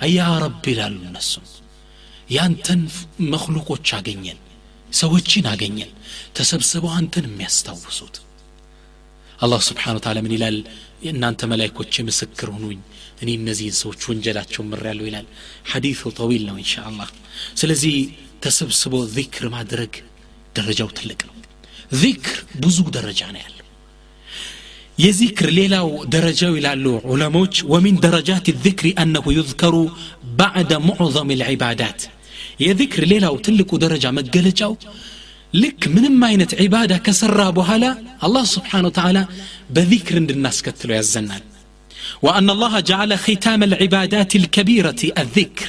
አያ ረብ ይላሉ እነሱም ያንተን መክሉቆች አገኘን ሰዎችን አገኘን ተሰብስበው አንተን የሚያስታውሱት። አላህ ስብሓን ወተላ ምን ይላል? የእናንተ መላይኮች ምስክር ሁኑኝ እኔ እነዚህን ሰዎች ወንጀላቸው ምር ያለው ይላል። ሐዲሱ ጠዊል ነው እንሻ ስለዚህ ተሰብስቦ ዚክር ማድረግ ደረጃው ትልቅ ነው ዚክር ብዙ ደረጃ ነው ያለው የዚክር ሌላው ደረጃው ይላሉ ዑለሞች ወሚን ደረጃት ዚክሪ አነሁ ዩዝከሩ ባዕደ ሙዕዘም ልዕባዳት የዚክር ሌላው ትልቁ ደረጃ መገለጫው ልክ ምንም አይነት ዒባዳ ከሰራ በኋላ አላህ ስብሓን ወተዓላ በዚክር እንድናስከትለው ያዘናል وأن الله جعل ختام العبادات الكبيرة الذكر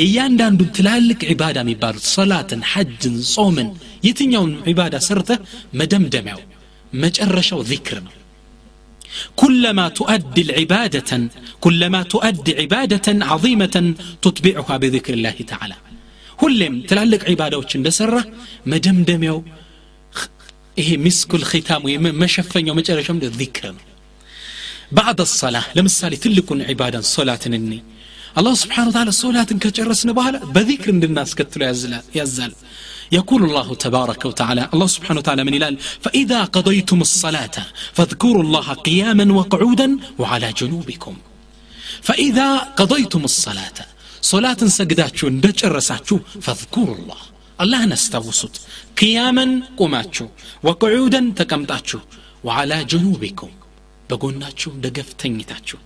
የእያንዳንዱን ትላልቅ ዒባዳ የሚባሉት ሰላትን ሐጅን ጾምን የትኛውን ዒባዳ ሰርተ መደምደሚያው መጨረሻው ዚክር ነው كلما تؤدي العبادة كلما تؤدي عبادة عظيمة تتبعها بذكر الله تعالى ሁሌም ትላልቅ ዒባዳዎች እንደሰራ መደምደሚያው ይሄ ሚስኩል ኺታሙ መሸፈኛው መጨረሻው ዚክር ነው ባዕድ ሰላህ ለምሳሌ ትልቁን ዒባዳን ሶላትን እኔ الله سبحانه وتعالى صلاة كجرسنا بها بذكر عندنا سكت يزال يقول الله تبارك وتعالى الله سبحانه وتعالى من إلال فإذا قضيتم الصلاة فاذكروا الله قياما وقعودا وعلى جنوبكم. فإذا قضيتم الصلاة صلاة سجداتشو اندج الرساتشو فاذكروا الله. الله نستوسط قياما قماتشو وقعودا تكمتاتشو وعلى جنوبكم. بقولناتشو دقف تنيتاتشو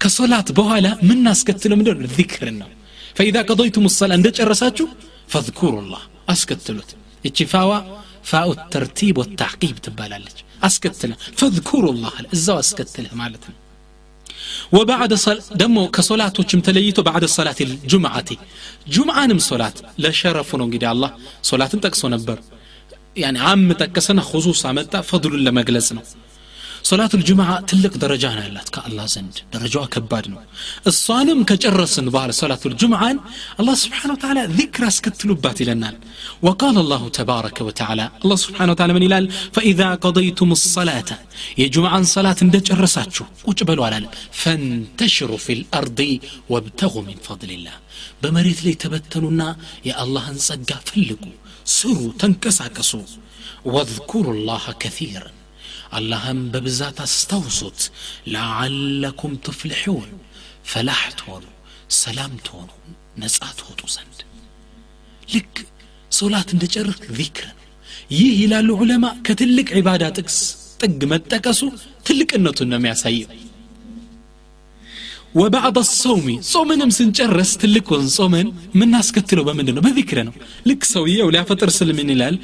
كصلاة بهالا من ناس كتلو من ذكرنا فإذا قضيتم الصلاة عندك رساتشو فاذكروا الله. اسكتلوت يتشي فاوا فاو الترتيب والتعقيب تبالالج. اسكتل فاذكروا الله. ازاو اسكتل مالتنا. وبعد صلاة دمو كصلاة وشم بعد صلاة الجمعة. جمعة نم صلاة. لا شرف نقول الله. صلاة تكسو نبر. يعني عام تكسنا خصوصا متى؟ فضل لما جلسنا صلاة الجمعة تلق درجانا الله ያላት ከአላህ ዘንድ ደረጃዋ ከባድ ነው እሷንም ከጨረስን በኋላ ሶላቱል ጅምዓን አላህ ስብሓን ወተላ ዚክር አስከትሉባት وقال الله تبارك وتعالى الله سبحانه وتعالى من إلال فإذا قضيتم الصلاة يا جمعة صلاة دج الرساتشو وجبلوا على فانتشروا في الأرض وابتغوا من فضل الله. بمريث لي تبتلنا يا الله انصقا فلقوا سروا تنكسعكسوا واذكروا الله كثيرا አላህም በብዛት አስታውሱት ለዓለኩም ትፍልሑን ፈላሕ ትሆኑ ሰላም ትሆኑ ነጻ ትወጡ ዘንድ ልክ ሶላት እንደ ጨርክ ዚክር ነው ይህ ይላሉ ዑለማ ከትልቅ ዒባዳ ጥቅስ ጥግ መጠቀሱ ትልቅነቱን ነው የሚያሳየው ወባዕድ ሰውሚ ጾምንም ስንጨረስ ትልቁን ጾምን የምናስከትለው በምንድን ነው በዚክር ነው ልክ ሰውየው ሊያፈጥር ስል ምን ይላል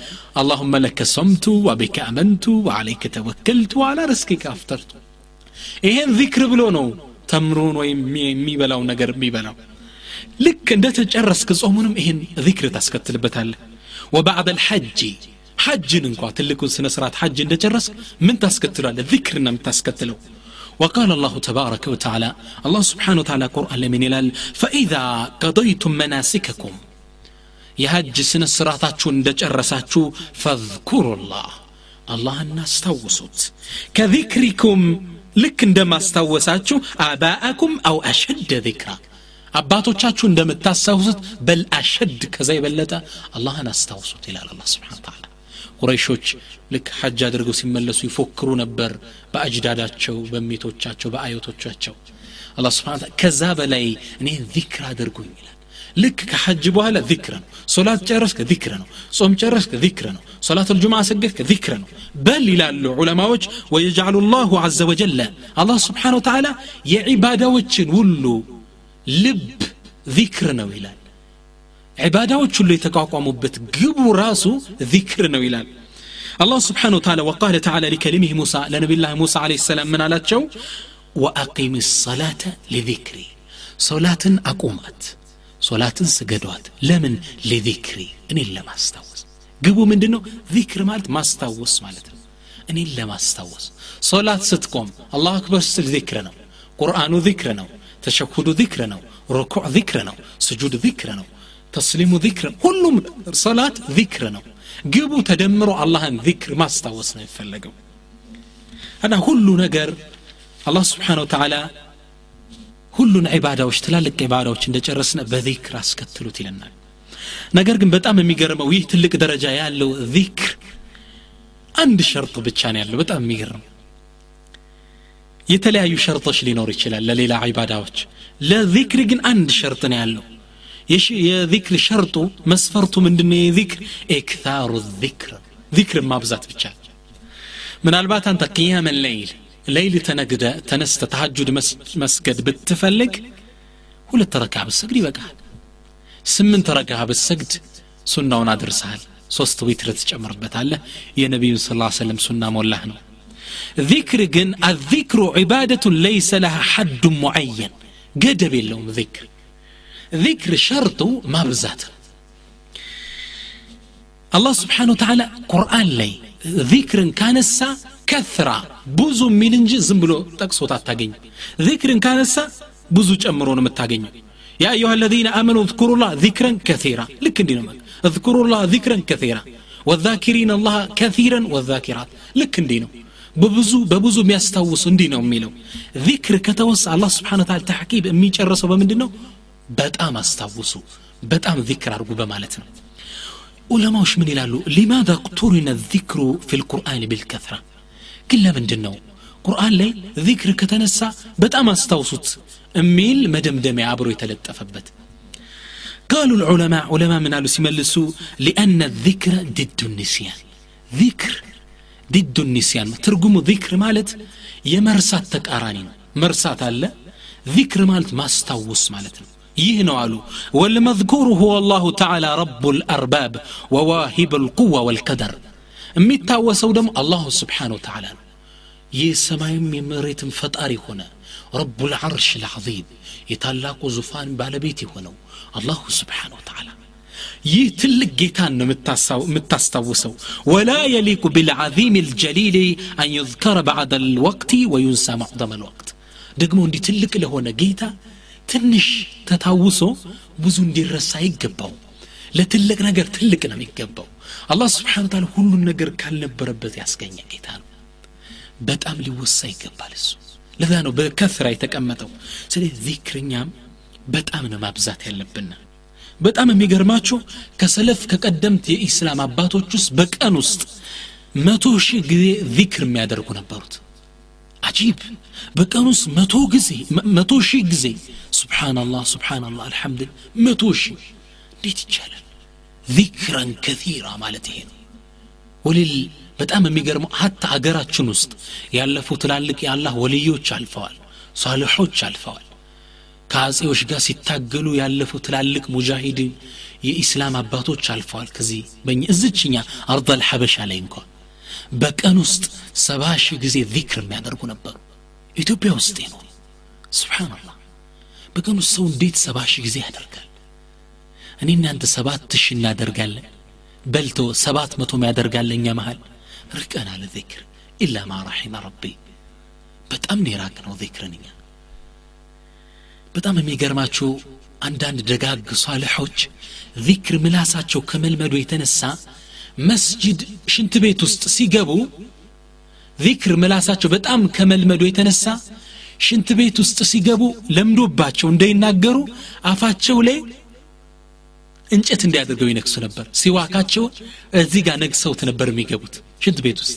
አላሁመ ለከ ሶምቱ ወቢከ አመንቱ ወአለይከ ተወከልቱ ዋላ ርስኪከ አፍተርቱ ይሄን ዚክር ብሎ ነው ተምሩን ወይም የሚበላው ነገር የሚበላው ልክ እንደ ተጨረስክ ጾሙንም ይሄን ዚክር ታስከትልበታለህ ወባዕድ አልሐጂ ሐጅን እንኳ ትልቁን ስነ ስርዓት ሐጅ እንደጨረስክ ምን ታስከትላለህ ዚክር ነው የምታስከትለው وقال الله تبارك وتعالى الله سبحانه وتعالى قرآن لمن يلال فإذا قضيتم مناسككم يهج سن الصراطات فاذكروا الله الله الناس توسط كذكركم لك عندما استوساتشو آباءكم أو أشد ذكرى أباتو تشاتشو عندما تستوسط بل أشد كزي بلتا الله الناس توسط إلى الله سبحانه وتعالى. ቁረይሾች ልክ ሐጅ አድርገው ሲመለሱ ይፎክሩ ነበር በአጅዳዳቸው በሚቶቻቸው በአዮቶቻቸው። አላ ስብን ከዛ በላይ እኔ ዚክር አድርጉኝ ይላል። ልክ ከሐጅ በኋላ ዚክር ነው። ሶላት ጨረስክ ዚክር ነው። ጾም ጨረስክ ዚክር ነው። ሶላት ልጁማ ሰገድክ ዚክር ነው። በል ይላሉ ዑለማዎች ወየጅዓሉ ላሁ ዘ ወጀለ። አላህ ስብሓን ወተዓላ የዒባዳዎችን ሁሉ ልብ ዚክር ነው ይላል عبادة عباداتك اللي تقاقم بت راسه ذكرنا نويلال الله سبحانه وتعالى وقال تعالى لكلمه موسى لنبي الله موسى عليه السلام من على تشو وأقيم الصلاة لذكري. صلاة أقومت صلاة سجدوات لمن؟ لذكري. إن إلا ما استوس قبو من دنو ذكر مالت ما استوس مالت إن إلا ما استوس صلاة ستقوم الله أكبر سل ذكرنا قرآن ذكرنا تشهد ذكرنا ركوع ذكرنا سجود ذكرنا ተስሊሙ ዚክር ሁሉም ሰላት ዚክር ነው። ግቡ ተደምሮ አላህን ዚክር ማስታወስ ነው የሚፈለገው እና ሁሉ ነገር አላህ ስብሓን ወተላ ሁሉን ዒባዳዎች ትላልቅ ዒባዳዎች እንደጨረስነ በዚክር አስከትሉት ይለናል። ነገር ግን በጣም የሚገርመው ይህ ትልቅ ደረጃ ያለው ዚክር አንድ ሸርጥ ብቻ ነው ያለው። በጣም የሚገርም የተለያዩ ሸርጦች ሊኖር ይችላል ለሌላ ዒባዳዎች። ለዚክር ግን አንድ ሸርጥ ነው ያለው የዚክር ሸርጡ መስፈርቱ ምንድነው የዚክር ኤክታሩ ዚክር ዚክር ማብዛት ብቻ ምናልባት አንተ ቅያመ ለይል ለይል ተነግደ ተነስተ ተሐጁድ መስገድ ብትፈልግ ሁለት ረካ ብትሰግድ ይበቃል ስምንት ረካ ብትሰግድ ሱናውን አድርሰሃል ሶስት ዊትር ትጨምርበታለህ የነቢዩን ስ ሰለም ሱና ሞላህ ነው ذكر ግን الذكر عبادة ليس لها حد معين ገደብ የለውም ذكر ذكر شرطه ما بزات الله سبحانه وتعالى قرآن لي ذكر كان السا كثرة بوزو من انجي زنبلو تقصو تاتاقين ذكر كان السا بوزو جمرون متاقين يا أيها الذين آمنوا اذكروا الله ذكرا كثيرا لك دينا اذكروا الله ذكرا كثيرا والذاكرين الله كثيرا والذاكرات لك دينو በብዙ በብዙ የሚያስታውሱ እንዲህ ነው የሚለው ዚክር ከተወሳ አላህ ስብሓን ታላ ተሐቂብ የሚጨርሰው በምንድን ነው በጣም አስታውሱ በጣም ዚክር አድርጉ በማለት ነው። ዑለማዎች ምን ይላሉ? في القرآن ዚክሩ ፊ ልቁርአን ቢልከትራ ግን ለምንድን ነው ቁርአን ላይ ዚክር ከተነሳ በጣም አስታውሱት የሚል መደምደሚያ አብሮ የተለጠፈበት። قالوا العلماء علماء من قالوا سيملسوا لأن الذكر ضد النسيان ذكر ضد النسيان ترجموا ذكر مالت يمرسات تكارانين مرسات الله ذكر مالت ما استوس مالتنا ይህ ነው አሉ ወልመዝኩሩ ሁወ አላሁ ተዓላ ረቡ ልአርባብ ወዋሂብ ልቁዋ ወልቀደር የሚታወሰው ደግሞ አላሁ ስብሓን ወተዓላ ነው ይህ ሰማይም የመሬትም ፈጣሪ ሆነ ረቡ ልዓርሽ ልዓዚም የታላቁ ዙፋን ባለቤት የሆነው አላሁ ስብሓን ወተዓላ ይህ ትልቅ ጌታን ነው የምታስታውሰው ወላ የሊቁ ብልዓዚም ልጀሊል አን ዩዝከረ ባዕድ ልወቅቲ ወዩንሳ ማዕደመ ልወቅት ደግሞ እንዲህ ትልቅ ለሆነ ጌታ ትንሽ ተታውሶ ብዙ እንዲረሳ አይገባው ለትልቅ ነገር ትልቅ ነው የሚገባው። አላህ ስብሓን ታላ ሁሉን ነገር ካልነበረበት ያስገኘ ጌታ ነው። በጣም ሊወሳ ይገባል እሱ። ለዛ ነው በከፍራ የተቀመጠው። ስለዚህ ዚክርኛም በጣም ነው ማብዛት ያለብን። በጣም የሚገርማችሁ ከሰለፍ ከቀደምት የኢስላም አባቶች ውስጥ በቀን ውስጥ መቶ ሺህ ጊዜ ዚክር የሚያደርጉ ነበሩት عجيب. بكانوس ما غزي ما توشي غزي سبحان الله سبحان الله الحمد لله. ما توشي ليت ذكرا كثيرا مالته ولل بتام ميغرم حتى اغراچن است؟ يالفو تلالق يا الله وليو وليوچ الفوال صالحوچ الفوال ከአጼዎች ጋር ሲታገሉ ያለፉ ትላልቅ ሙጃሂድን የኢስላም አባቶች አልፈዋል ከዚህ በእኛ እዝችኛ አርዳል أرض ላይ عليكم በቀን ውስጥ ሰባ ሺህ ጊዜ ዚክር የሚያደርጉ ነበሩ። ኢትዮጵያ ውስጥ ነው። ስብሓንላህ በቀን ውስጥ ሰው እንዴት ሰባ ሺህ ጊዜ ያደርጋል? እኔ እናንተ ሰባት ሺህ እናደርጋለን። በልቶ ሰባት መቶ ያደርጋለ እኛ መሃል። ርቀናል ዚክር። ኢላ ማ ረሒመ ረቢ። በጣም የራቅ ነው ዚክርን እኛ። በጣም የሚገርማቸው አንዳንድ ደጋግ ሷልሖች ዚክር ምላሳቸው ከመልመዱ የተነሳ መስጅድ ሽንት ቤት ውስጥ ሲገቡ ዚክር ምላሳቸው በጣም ከመልመዱ የተነሳ ሽንት ቤት ውስጥ ሲገቡ ለምዶባቸው እንዳይናገሩ አፋቸው ላይ እንጨት እንዲያደርገው ይነክሱ ነበር። ሲዋካቸውን እዚህ ጋር ነግሰውት ነበር የሚገቡት ሽንት ቤት ውስጥ።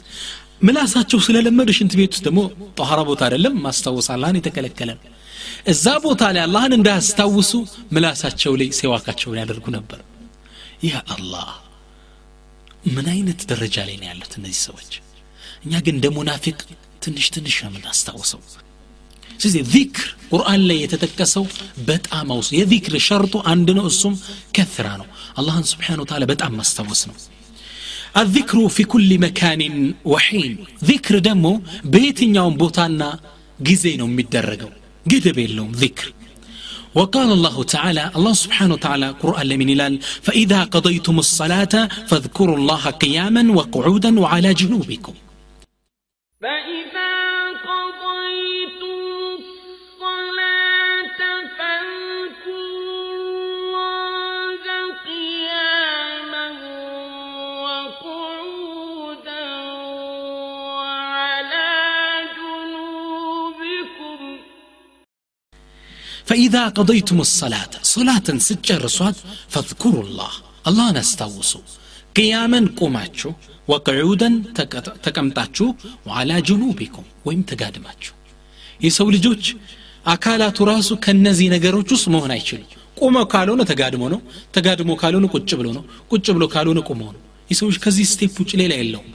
ምላሳቸው ስለለመዱ ሽንት ቤት ውስጥ ደግሞ ጠኋራ ቦታ አይደለም ማስታወስ አላህን የተከለከለ ነው። እዛ ቦታ ላይ አላህን እንዳያስታውሱ ምላሳቸው ላይ ሲዋካቸውን ያደርጉ ነበር። ያ አላህ ምን አይነት ደረጃ ላይ ነው ያሉት እነዚህ ሰዎች? እኛ ግን እንደ ሙናፊቅ ትንሽ ትንሽ የምናስታውሰው። ስለዚህ ዚክር ቁርአን ላይ የተጠቀሰው በጣም አውሱ የዚክር ሸርጡ አንድ ነው እሱም ከስራ ነው። አላህን ስብሓን ታላ በጣም ማስታወስ ነው። አዚክሩ ፊ ኩል መካኒን ወሒን። ዚክር ደግሞ በየትኛውም ቦታና ጊዜ ነው የሚደረገው። ግድብ የለውም ዚክር። وقال الله تعالى الله سبحانه وتعالى قرآن لمن فإذا قضيتم الصلاة فاذكروا الله قياما وقعودا وعلى جنوبكم. فإذا فإذا قضيتم الصلاة صلاة ستجا رسوات فاذكروا الله. الله نستوصوا قياما قوماتشو وقعودا تكمتاتشو وعلى جنوبكم ويم تقادماتشو. يسو لجوج أكالات راسو كنزي نقروتشو سموهنا يشلو قوما كالونا تقادمونو تقادمو كالونا كتشبلونو كتشبلو كالونا قومونو يسوش كزي ستيبوش ليلة اللوم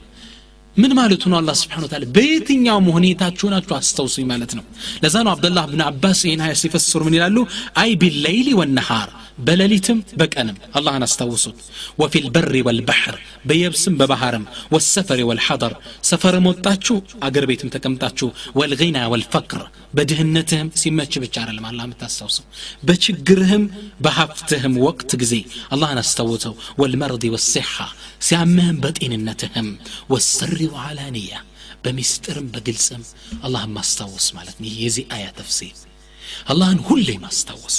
ምን ማለቱ ነው አላህ ስብሓን ታላ በየትኛውም ሁኔታችሁ ናችሁ አስታውሱኝ ማለት ነው ለዛ ነው አብደላህ ብን አባስ ይህን ሀያ ሲፈስሩ ምን ይላሉ አይ ቢለይሊ ወነሃር በሌሊትም በቀንም አላህን አስታውሱት ወፊ ልበሪ ወልባሕር በየብስም በባህርም ወሰፈሪ ወልሐደር ሰፈርም ወጣችሁ አገር ቤትም ተቀምጣችሁ ወልጊና ወልፈቅር በድህነትህም ሲመች ብቻ አይደለም አላህ የምታስታውሰው በችግርህም በሀብትህም ወቅት ጊዜ አላህን አስታውሰው ወልመርድ ወሲሓ ሲያምህም በጤንነትህም ወሰሪ ወዓላንያ በሚስጥርም በግልጽም አላህን ማስታወስ ማለት ነው ይህ የዚህ አያ ተፍሲር አላህን ሁሌ ማስታወስ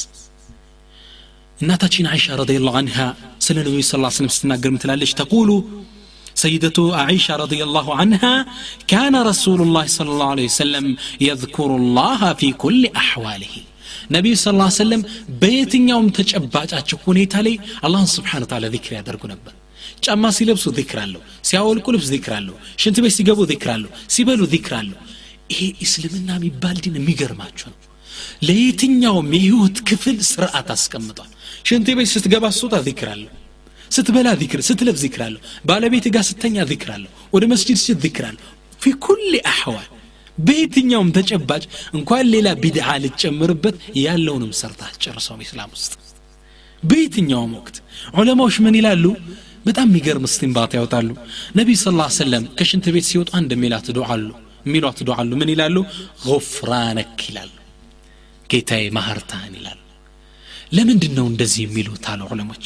እናታችን አይሻ ረዲየላሁ አንሃ ስለ ነቢዩ ስ ስለም ስትናገር ምትላለች ተቁሉ سيدة عائشة رضي الله عنها كان رسول الله صلى الله عليه وسلم يذكر الله في كل أحواله ነቢዩ ስ ላ ሰለም በየትኛውም ተጨባጫቸው ሁኔታ ላይ አላህን ስብሓን ታላ ዚክር ያደርጉ ነበር ጫማ ሲለብሱ ዚክር አለው ሲያወልቁ ልብስ ዚክር አለው ሽንት ቤት ሲገቡ ዚክር አለው ሲበሉ ዚክር አለው ይሄ እስልምና የሚባል ዲን የሚገርማቸው ነው። ለየትኛውም የህይወት ክፍል ስርዓት አስቀምጧል። ሽንት ቤት ስትገባ ዚክር አለው ስትበላ ዚክር ስትለብስ ዚክር አለው ባለቤት ጋር ስተኛ ዚክር አለው ወደ መስጂድ ስት ዚክር አለው ፊ ኩል አሕዋል በየትኛውም ተጨባጭ እንኳን ሌላ ቢድዓ ልትጨምርበት ያለውንም ሰርታ ጨርሰውም ኢስላም ውስጥ። በየትኛውም ወቅት ዑለማዎች ምን ይላሉ በጣም የሚገርም ስቲንባት ያወጣሉ። ነቢይ ስ ሰለም ከሽንት ቤት ሲወጡ አንድ የሚላት ዱዓ አሉ። የሚሏት ዱዓ አሉ። ምን ይላሉ? ጉፍራነክ ይላሉ። ጌታዬ ማህርታህን ይላሉ። ለምንድን ነው እንደዚህ የሚሉት አሉ ዑለሞች?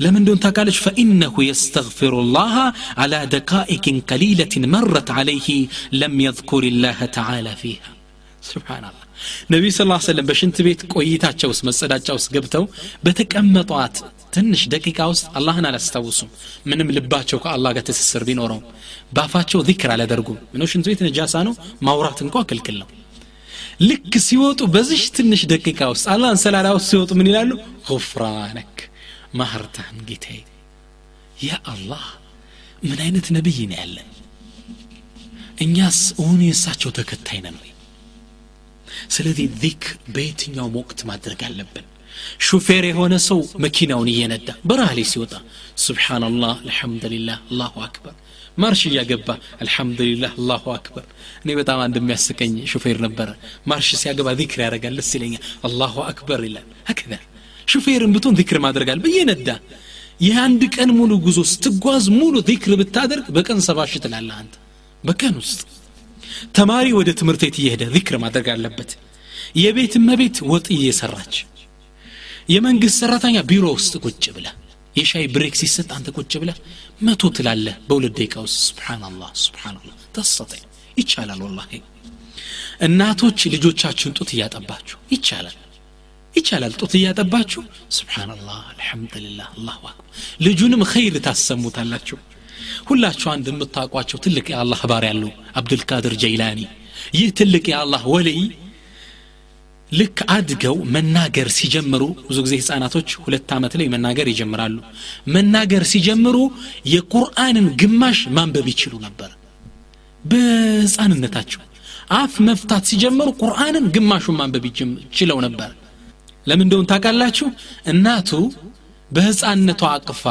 ለምን እንደሆን ታውቃለች? ፈኢነሁ የስተግፊሩ ላህ አላ ደቃኢቅን ቀሊለትን መረት ዓለይህ ለም የذኩር ላህ ተዓላ ፊሃ። ስብሓናላህ ነቢዩ ስ ሰለም በሽንት ቤት ቆይታቸው ውስጥ መጸዳጫ ውስጥ ገብተው በተቀመጧት ትንሽ ደቂቃ ውስጥ አላህን አላስታውሱም። ምንም ልባቸው ከአላህ ጋር ትስስር ቢኖረውም ባፋቸው ዚክር አላደርጉም። ምነው ሽንት ቤት ነጃሳ ነው? ማውራት እንኳ ክልክል ነው። ልክ ሲወጡ በዚሽ ትንሽ ደቂቃ ውስጥ አላህን ሰላላ ውስጥ ሲወጡ ምን ይላሉ? ጉፍራነክ ማህርታን ጌታዬ። ያ አላህ ምን አይነት ነቢይ ነው ያለን? እኛስ እውን የእሳቸው ተከታይ ነን ወይ? ስለዚህ ዚክር በየትኛውም ወቅት ማድረግ አለብን ሹፌር የሆነ ሰው መኪናውን እየነዳ በረሃ ላይ ሲወጣ ስብሓናላህ አልሐምዱሊላህ አላሁ አክበር። ማርሽ እያገባ አልሐምዱሊላህ አላሁ አክበር። እኔ በጣም አንድ የሚያስቀኝ ሹፌር ነበረ። ማርሽ ሲያገባ ዚክር ያደርጋል ደስ ይለኛል። አላሁ አክበር ይላል። ሀከዛ ሹፌርን ብትሆን ዚክር ማድረግ አለ እየነዳ የአንድ ቀን ሙሉ ጉዞ ስትጓዝ ሙሉ ዚክር ብታደርግ በቀን ሰባ ትላለህ አንተ። በቀን ውስጥ ተማሪ ወደ ትምህርት ቤት እየሄደ ዚክር ማድረግ አለበት። የቤት እመቤት ወጥ እየሰራች የመንግስት ሰራተኛ ቢሮ ውስጥ ቁጭ ብለ የሻይ ብሬክ ሲሰጥ አንተ ቁጭ ብለ መቶ ትላለህ በሁለት ደቂቃ ውስጥ ስብሓናላህ ስብሓናላህ ተስተጠኝ ይቻላል ወላሂ እናቶች ልጆቻችሁን ጡት እያጠባችሁ ይቻላል ይቻላል ጡት እያጠባችሁ ስብሓናላህ አልሐምዱሊላህ አላሁ አክበር ልጁንም ኸይር ታሰሙታላችሁ ሁላችሁ አንድ የምታውቋቸው ትልቅ የአላህ ባር ያለው አብዱልቃድር ጀይላኒ ይህ ትልቅ የአላህ ወልይ ልክ አድገው መናገር ሲጀምሩ ብዙ ጊዜ ህፃናቶች ሁለት ዓመት ላይ መናገር ይጀምራሉ። መናገር ሲጀምሩ የቁርአንን ግማሽ ማንበብ ይችሉ ነበር። በህፃንነታቸው አፍ መፍታት ሲጀምሩ ቁርአንን ግማሹን ማንበብ ይችለው ነበር። ለምን እንደሆን ታውቃላችሁ? እናቱ በህፃንነቷ አቅፋ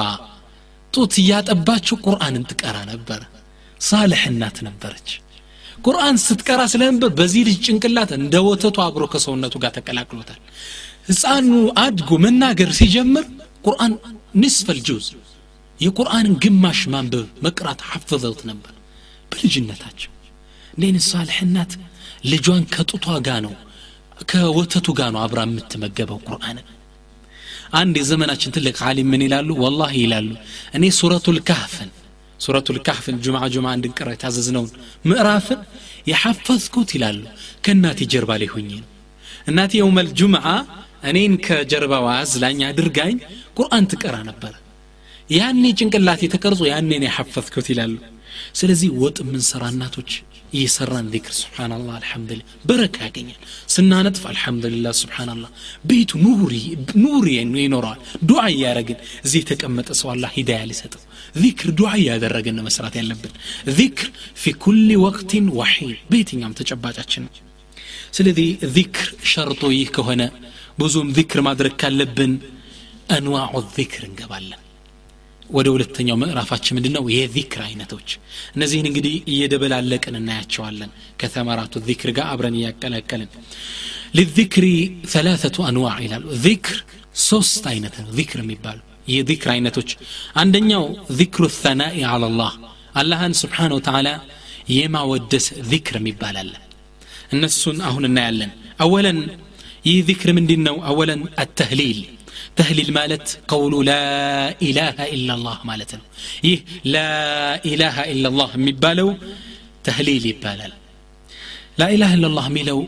ጡት እያጠባችው ቁርአንን ትቀራ ነበር። ሳልሕ እናት ነበረች ቁርአን ስትቀራ ስለነበር በዚህ ልጅ ጭንቅላት እንደ ወተቱ አብሮ ከሰውነቱ ጋር ተቀላቅሎታል። ህፃኑ አድጎ መናገር ሲጀምር ቁርአን ንስፈል ጁዝ የቁርአንን ግማሽ ማንበብ መቅራት ሐፍዘውት ነበር በልጅነታቸው። እንዴን ሳልሕ እናት ልጇን ከጡቷ ጋ ነው ከወተቱ ጋ ነው አብራ የምትመገበው ቁርአንን አንድ የዘመናችን ትልቅ ዓሊም ምን ይላሉ? ወላሂ ይላሉ እኔ ሱረቱል ካህፍን ሱረቱል ካህፍን ጁምዓ ጁምዓ እንድንቀራ የታዘዝነውን ምዕራፍን የሐፈዝኩት ይላሉ ከእናቴ ጀርባ ላይ ሆኜ ነው እናቴ የውመል ጁምዓ እኔን ከጀርባዋ አዝላኝ አድርጋኝ ቁርአን ትቀራ ነበር ያኔ ጭንቅላቴ ተቀርጾ ያኔን የሐፈዝኩት ይላሉ ስለዚህ ወጥ የምንሰራ እናቶች እየሰራን ዚክር ስብሓናላህ አልሐምዱሊላ በረካ ያገኛል ስናነጥፍ አልሐምዱሊላህ ስብሓናላህ ቤቱ ኑር ይኖረዋል ዱዓ እያደረግን እዚህ የተቀመጠ ሰው አላህ ሂዳያ ሊሰጠው ዚክር ዱዓ እያደረግን መስራት ያለብን ዚክር ፊ ኩል ወቅትን ዋሒን በየትኛውም ተጨባጫችን ነው ስለዚህ ዚክር ሸርጦ ይህ ከሆነ ብዙም ዚክር ማድረግ ካለብን አንዋዑ ዚክር እንገባለን ወደ ሁለተኛው ምዕራፋችን ምንድን ነው የዚክር አይነቶች እነዚህን እንግዲህ እየደበላለቅን እናያቸዋለን ከተመራቱ ዚክር ጋር አብረን እያቀላቀልን ሊዚክሪ ሰላሰቱ አንዋዕ ይላሉ ዚክር ሶስት አይነት ነው ዚክር የሚባሉ የዚክር አይነቶች አንደኛው ዚክሩ ሰናኢ አላላህ አላህን ስብሓን ወተላ የማወደስ ዚክር የሚባል አለ እነሱን አሁን እናያለን አወለን ይህ ዚክር ምንድን ነው አወለን አተህሊል ተህሊል ማለት ቀውሉ ላኢላሃ ኢላላህ ማለት ነው ይህ ላኢላሃ ኢላላህ የሚባለው ተህሊል ይባላል ላኢላሃ ኢላላህ የሚለው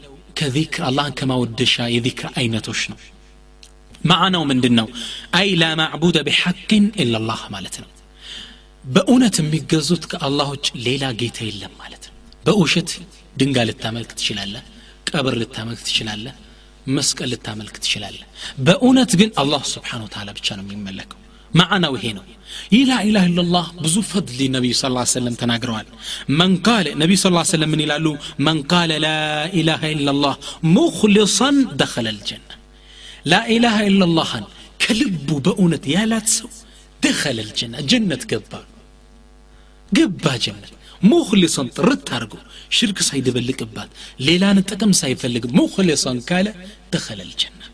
ከዚክር አላህን ከማወደሻ የዚክር አይነቶች ነው ማዕናው ምንድን ነው አይ ላ ማዕቡደ ቢሐቅን ኢላላህ ማለት ነው በእውነት የሚገዙት ከአላህ ውጭ ሌላ ጌታ የለም ማለት ነው በውሸት ድንጋ ልታመልክ ትችላለህ ቀብር ልታመልክ ትችላለህ መስቀል ልታመልክ ትችላለህ። በእውነት ግን አላህ ስብሓን ወተላ ብቻ ነው የሚመለከው። ማዕናው ይሄ ነው። ይህ ላኢላህ ኢላላህ ብዙ ፈድል ነቢዩ ስ ሰለም ተናግረዋል። መን ቃለ ነቢዩ ስ ሰለም ምን ይላሉ? መን ቃለ ላኢላሃ ኢላላህ ሙክሊሰን ደኸለ ልጀና ላኢላሃ ኢላላህን ከልቡ በእውነት ያላት ሰው ደኸለ ልጀና ጀነት ገባ ገባ ጀነት مخلصا ترد هرقو شرك سيد بلك بعد. ليلا نتكم سيد فلك. مخلصا كلا دخل الجنة.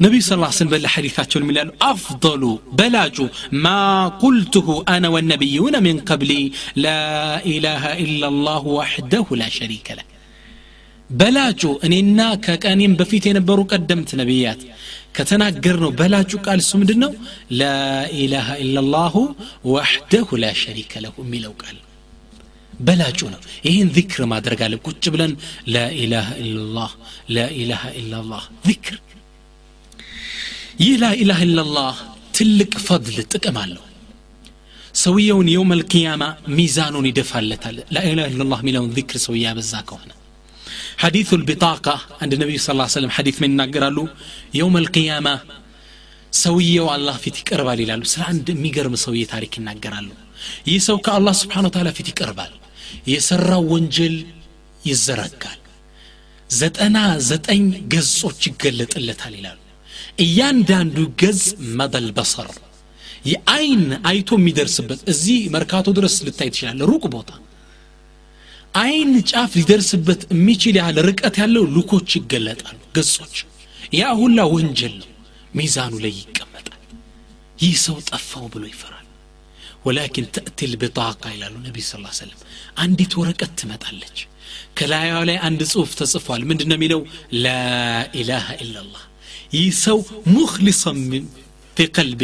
نبي صلى الله عليه وسلم بلح حديثات الملان أفضل بلاج ما قلته أنا والنبيون من قبلي. لا إله إلا الله وحده لا شريك له. በላጩ እኔና ከቀኔም በፊት የነበሩ ቀደምት ነቢያት ከተናገር ነው በላጩ ቃል እሱ ምንድን ነው ላኢላሃ ኢላላሁ ወሕደሁ ላ ሸሪከ ለሁ የሚለው ቃል በላጩ ነው ይህን ዚክር ማድረግ አለ ቁጭ ብለን ላኢላሃ ኢላላህ ላኢላሃ ኢላላህ ዚክር ይህ ላኢላሃ ኢላላህ ትልቅ ፈድል ጥቅም አለው ሰውየውን የውም አልቅያማ ሚዛኑን ይደፋለታል ላኢላሃ ኢላላህ የሚለውን ዚክር ሰው ያበዛ ከሆነ ሐዲቱ ልቢጣቃ አንድ ነቢዩ ስ ሰለም ሐዲት ምን ይናገራሉ? የውም ልቅያማ ሰውየው አላህ ፊት ይቀርባል ይላሉ። ስለ አንድ የሚገርም ሰውዬ ታሪክ ይናገራሉ። ይህ ሰው ከአላህ ስብሓን ታላ ፊት ይቀርባል። የሰራው ወንጀል ይዘረጋል። ዘጠና ዘጠኝ ገጾች ይገለጥለታል ይላሉ። እያንዳንዱ ገጽ መደል በሰር የአይን አይቶ የሚደርስበት እዚህ መርካቶ ድረስ ልታይ ትችላለ ሩቅ ቦታ አይን ጫፍ ሊደርስበት የሚችል ያህል ርቀት ያለው ልኮች ይገለጣሉ ገጾች። ያ ሁላ ወንጀል ነው ሚዛኑ ላይ ይቀመጣል። ይህ ሰው ጠፋው ብሎ ይፈራል። ወላኪን ተእቲ ልብጣቃ ይላሉ ነቢ ስ ሰለም አንዲት ወረቀት ትመጣለች። ከላዩ ላይ አንድ ጽሁፍ ተጽፏል። ምንድን ነው የሚለው ላኢላሃ ኢላላህ ይህ ሰው ሙክሊሰን ፊ ቀልቤ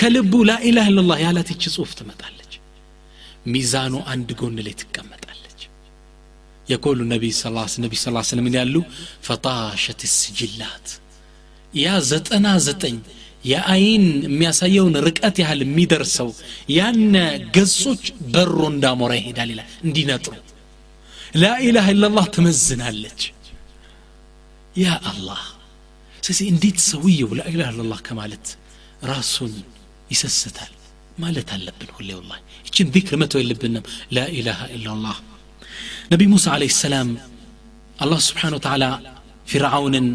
ከልቡ ላኢላህ ኢላላህ ያላት ይቺ ጽሁፍ ትመጣለች። ሚዛኑ አንድ ጎን ላይ ትቀመጣለች يقول النبي صلى الله عليه وسلم النبي صلى الله عليه وسلم يقول فطاشت السجلات ያ ዘጠና ዘጠኝ የአይን የሚያሳየውን ርቀት ያህል የሚደርሰው ያነ ገጾች በሮ እንዳሞራ ይሄዳል ይላል እንዲነጥሩ ላኢላህ ኢላላህ ትመዝናለች ያ አላህ ስለዚህ እንዴት ሰውየው ላኢላህ ኢላላህ ከማለት ራሱን ይሰስታል ማለት አለብን ሁሌ ወላ ይችን ዚክር መተው የለብንም ላኢላሃ ኢላላህ ነቢ ሙሳ አለህ ሰላም አላህ ስብሓን ወተዓላ ፊርዓውንን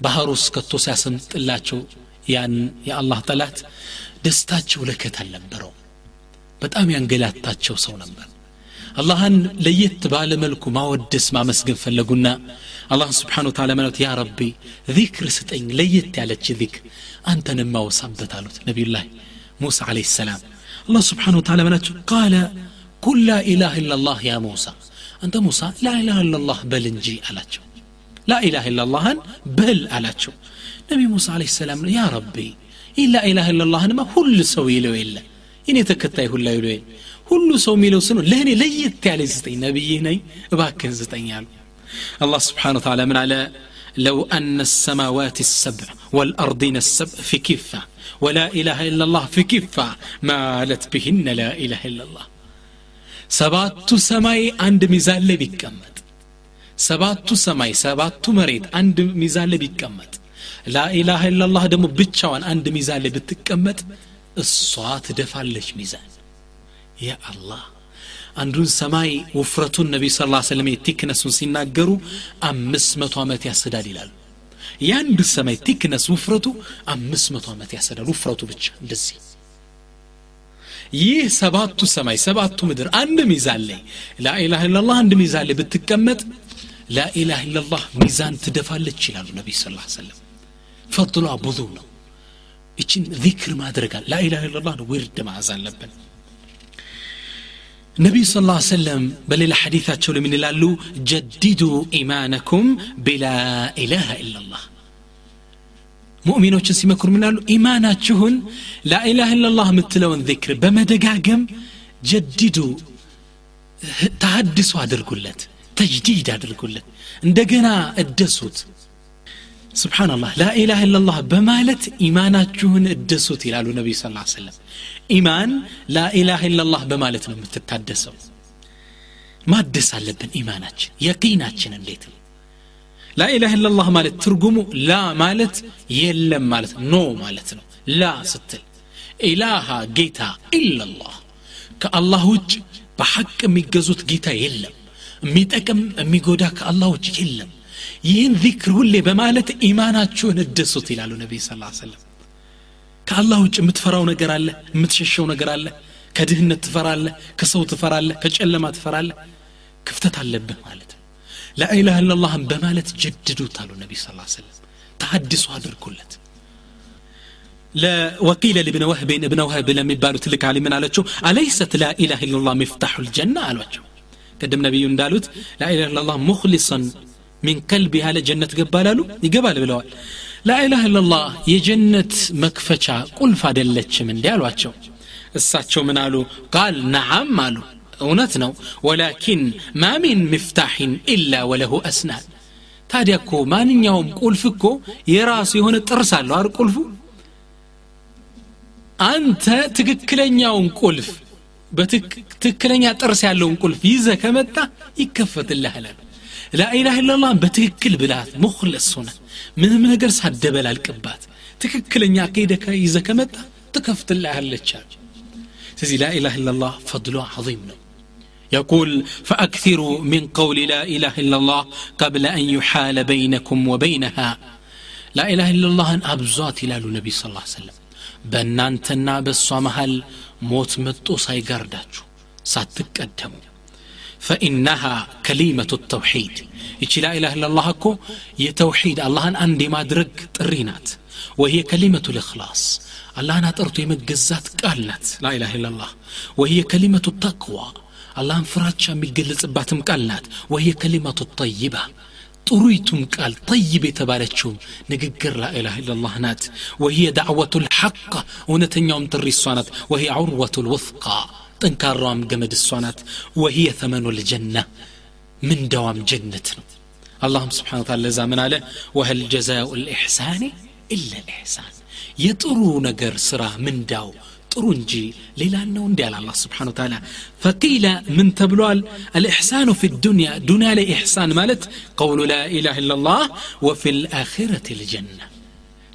ባህር ውስጥ ከቶ ሲያሰምጥላቸው ያን የአላህ ጠላት ደስታቸው ለከት አልነበረው በጣም ያንገላታቸው ሰው ነበር አላህን ለየት ባለ መልኩ ማወደስ ማመስገን ፈለጉና አላህ ስብሓን ወተዓላ ማለት ያ ረቢ ዚክር ስጠኝ ለየት ያለች ዚክር አንተን ማወሳበት አሉት ነቢዩላህ ሙሳ አለህ ሰላም አላህ ስብሓን ወተዓላ መላቸው ቃለ ቁል ላ ኢላህ ኢላላህ ያ ሙሳ አንተ ሙሳ ላ ኢላህ ኢላላህ በል እንጂ አላቸው ላኢላህ ኢላላህን በል አላቸው ነቢ ሙሳ አለ ሰላም ያ ረቢ ይህ ላኢላህ ኢላላህንማ ሁሉ ሰው ይለው የለ እኔ ተከታይ ሁላ ይለው የለ ሁሉ ሰው የሚለው ስኖ ለእኔ ለየት ያለ ስጠኝ ነቢይህ ነኝ እባክህን ስጠኝ አሉ الله سبحانه وتعالى من على لو أن السماوات السبع والأرضين السبع في كفة ولا إله إلا الله في كفة مالت بهن لا إله إلا الله ሰባቱ ሰማይ አንድ ሚዛን ላይ ቢቀመጥ ሰባቱ ሰማይ ሰባቱ መሬት አንድ ሚዛን ላይ ቢቀመጥ ላኢላሃ ኢላላህ ደግሞ ብቻዋን አንድ ሚዛን ላይ ብትቀመጥ እሷ ትደፋለች ሚዛን። ያ አላህ! አንዱን ሰማይ ውፍረቱን ነቢ ስ ስለም የቲክነሱን ሲናገሩ አምስት መቶ ዓመት ያስዳል ይላሉ። የአንድ ሰማይ ቲክነስ ውፍረቱ አምስት መቶ ዓመት ያስዳል። ውፍረቱ ብቻ እንደዚህ። ይህ ሰባቱ ሰማይ ሰባቱ ምድር አንድ ሚዛን ላይ ላኢላህ ኢላላህ አንድ ሚዛን ላይ ብትቀመጥ ላኢላህ ኢላላህ ሚዛን ትደፋለች ይላሉ ነቢይ ስ ሰለም ፈضሏ ብዙ ነው እችን ዚክር ማድረጋል ላኢላህ ኢላላህ ነው ውርድ ማዕዝ አለብን ነቢዩ ስ ላ ሰለም በሌላ ሐዲታቸው ለምን ይላሉ ጀዲዱ ኢማነኩም ብላ ኢላሃ ኢላላህ ሙእሚኖችን ሲመክሩ ይላሉ ኢማናችሁን ላኢላህ ኢላላህ የምትለውን ዚክር በመደጋገም ጀዲዱ ተሀድሶ አድርጉለት ተጅዲድ አድርጉለት እንደገና እደሱት። ስብሓናላህ ላኢላህ ኢላላህ በማለት ኢማናችሁን እደሱት ይላሉ ነቢዩ ስ ሰለም ኢማን ላኢላህ ኢላላህ በማለት ነው የምትታደሰው። ማደስ አለብን ኢማናችን። የቂናችን እንዴት ነው ላኢላህ ኢላላህ ማለት ትርጉሙ ላ ማለት የለም ማለት ኖ ማለት ነው። ላ ስትል ኢላሃ ጌታ ኢላላህ ከአላህ ውጭ በሐቅ የሚገዙት ጌታ የለም። የሚጠቅም የሚጎዳ ከአላህ ውጭ የለም። ይህን ዚክር ሁሌ በማለት ኢማናችሁን እደሱት ይላሉ ነቢይ ስ ሰለም ከአላህ ውጭ የምትፈራው ነገር አለ? የምትሸሸው ነገር አለ? ከድህነት ትፈራለህ? ከሰው ትፈራለህ? ከጨለማ ትፈራለህ? ክፍተት አለብህ ማለት ላኢላህ ኢላላህን በማለት ጀድዱት አሉ ነቢ ስ ሰለም ተሐድሶ አድርጉለት ለወቂለ ልብነ ወህቤን እብነ ወህብ ለሚባሉ ትልቅ አሊምን አለችው አለይሰት ላኢላህ ኢላላህ ሚፍታሑ ልጀና አሏቸው ቅድም ነቢዩ እንዳሉት ላኢላህ ኢላላህ ሙክሊሰን ሚን ከልብ ያለ ጀነት ገባላሉ ይገባል ብለዋል ላኢላህ ኢላላህ የጀነት መክፈቻ ቁልፍ አደለችም እንዲ አሏቸው እሳቸው ምን አሉ ቃል ነዓም አሉ እውነት ነው ወላኪን ማ ሚን ምፍታሕን ኢላ ወለሁ አስናን ታዲያ እኮ ማንኛውም ቁልፍ እኮ የራሱ የሆነ ጥርስ አለው አር ቁልፉ አንተ ትክክለኛውን ቁልፍ በትክክለኛ ጥርስ ያለውን ቁልፍ ይዘ ከመጣ ይከፈትልሃል ላኢላህ ኢላላህ በትክክል ብላት ሙክለስ ሆነ ምንም ነገር ሳደበላልቅባት ትክክለኛ አካሄደ ይዘ ከመጣ ትከፍትልሃለቻል ስለዚህ ላኢላህ ኢላላህ ፈድሏ ዓظም ነው يقول فأكثروا من قول لا إله إلا الله قبل أن يحال بينكم وبينها لا إله إلا الله أن أبزات إلى النبي صلى الله عليه وسلم በእናንተና በእሷ መሃል ሞት መጦ ሳይጋርዳችሁ ሳትቀደሙ ፈኢነሃ ከሊመቱ ተውሒድ ይቺ ላኢላህ ኢላላህ እኮ የተውሒድ አላህን አንድ የማድረግ ጥሪ ናት ወህየ ከሊመቱ ልእክላስ አላህን አጠርቶ የመገዛት ቃል ናት ላኢላህ ኢላላህ ወህየ ከሊመቱ ተቅዋ አላህን ፍራቻ የሚገለጽባትም ቃል ናት ወህ ከሊማቱ ጠይባ ጥሩይቱም ቃል ጠይብ የተባለችውም ንግግር ላኢላህ ኢላላህ ናት ወህየ ዳዕወቱ ልሐቅ እውነተኛውም ጥሪ እሷ ናት ወህየ ዑርወቱ ልውፍቃ ጠንካራዋም ገመድ እሷ ናት ወህየ ተመኑ ልጀና ምንዳዋም ጀነት ነው አላህም ስብሓን ታላ ለዛ ምን አለ ወህል ጀዛኡ ልኢሕሳኒ ኢላ ልኢሕሳን የጥሩ ነገር ስራ ምንዳው ጥሩ እንጂ ሌላ ነው እንዲ አለ አላህ ስብሓን ታላ ፈቂለ ምን ተብሏል አልኢሕሳኑ ፊ ዱንያ ዱንያ ላይ ኢሕሳን ማለት ቀውሉ ላ ኢላህ ኢላ ላህ ወፊ ልአኺረት ልጀና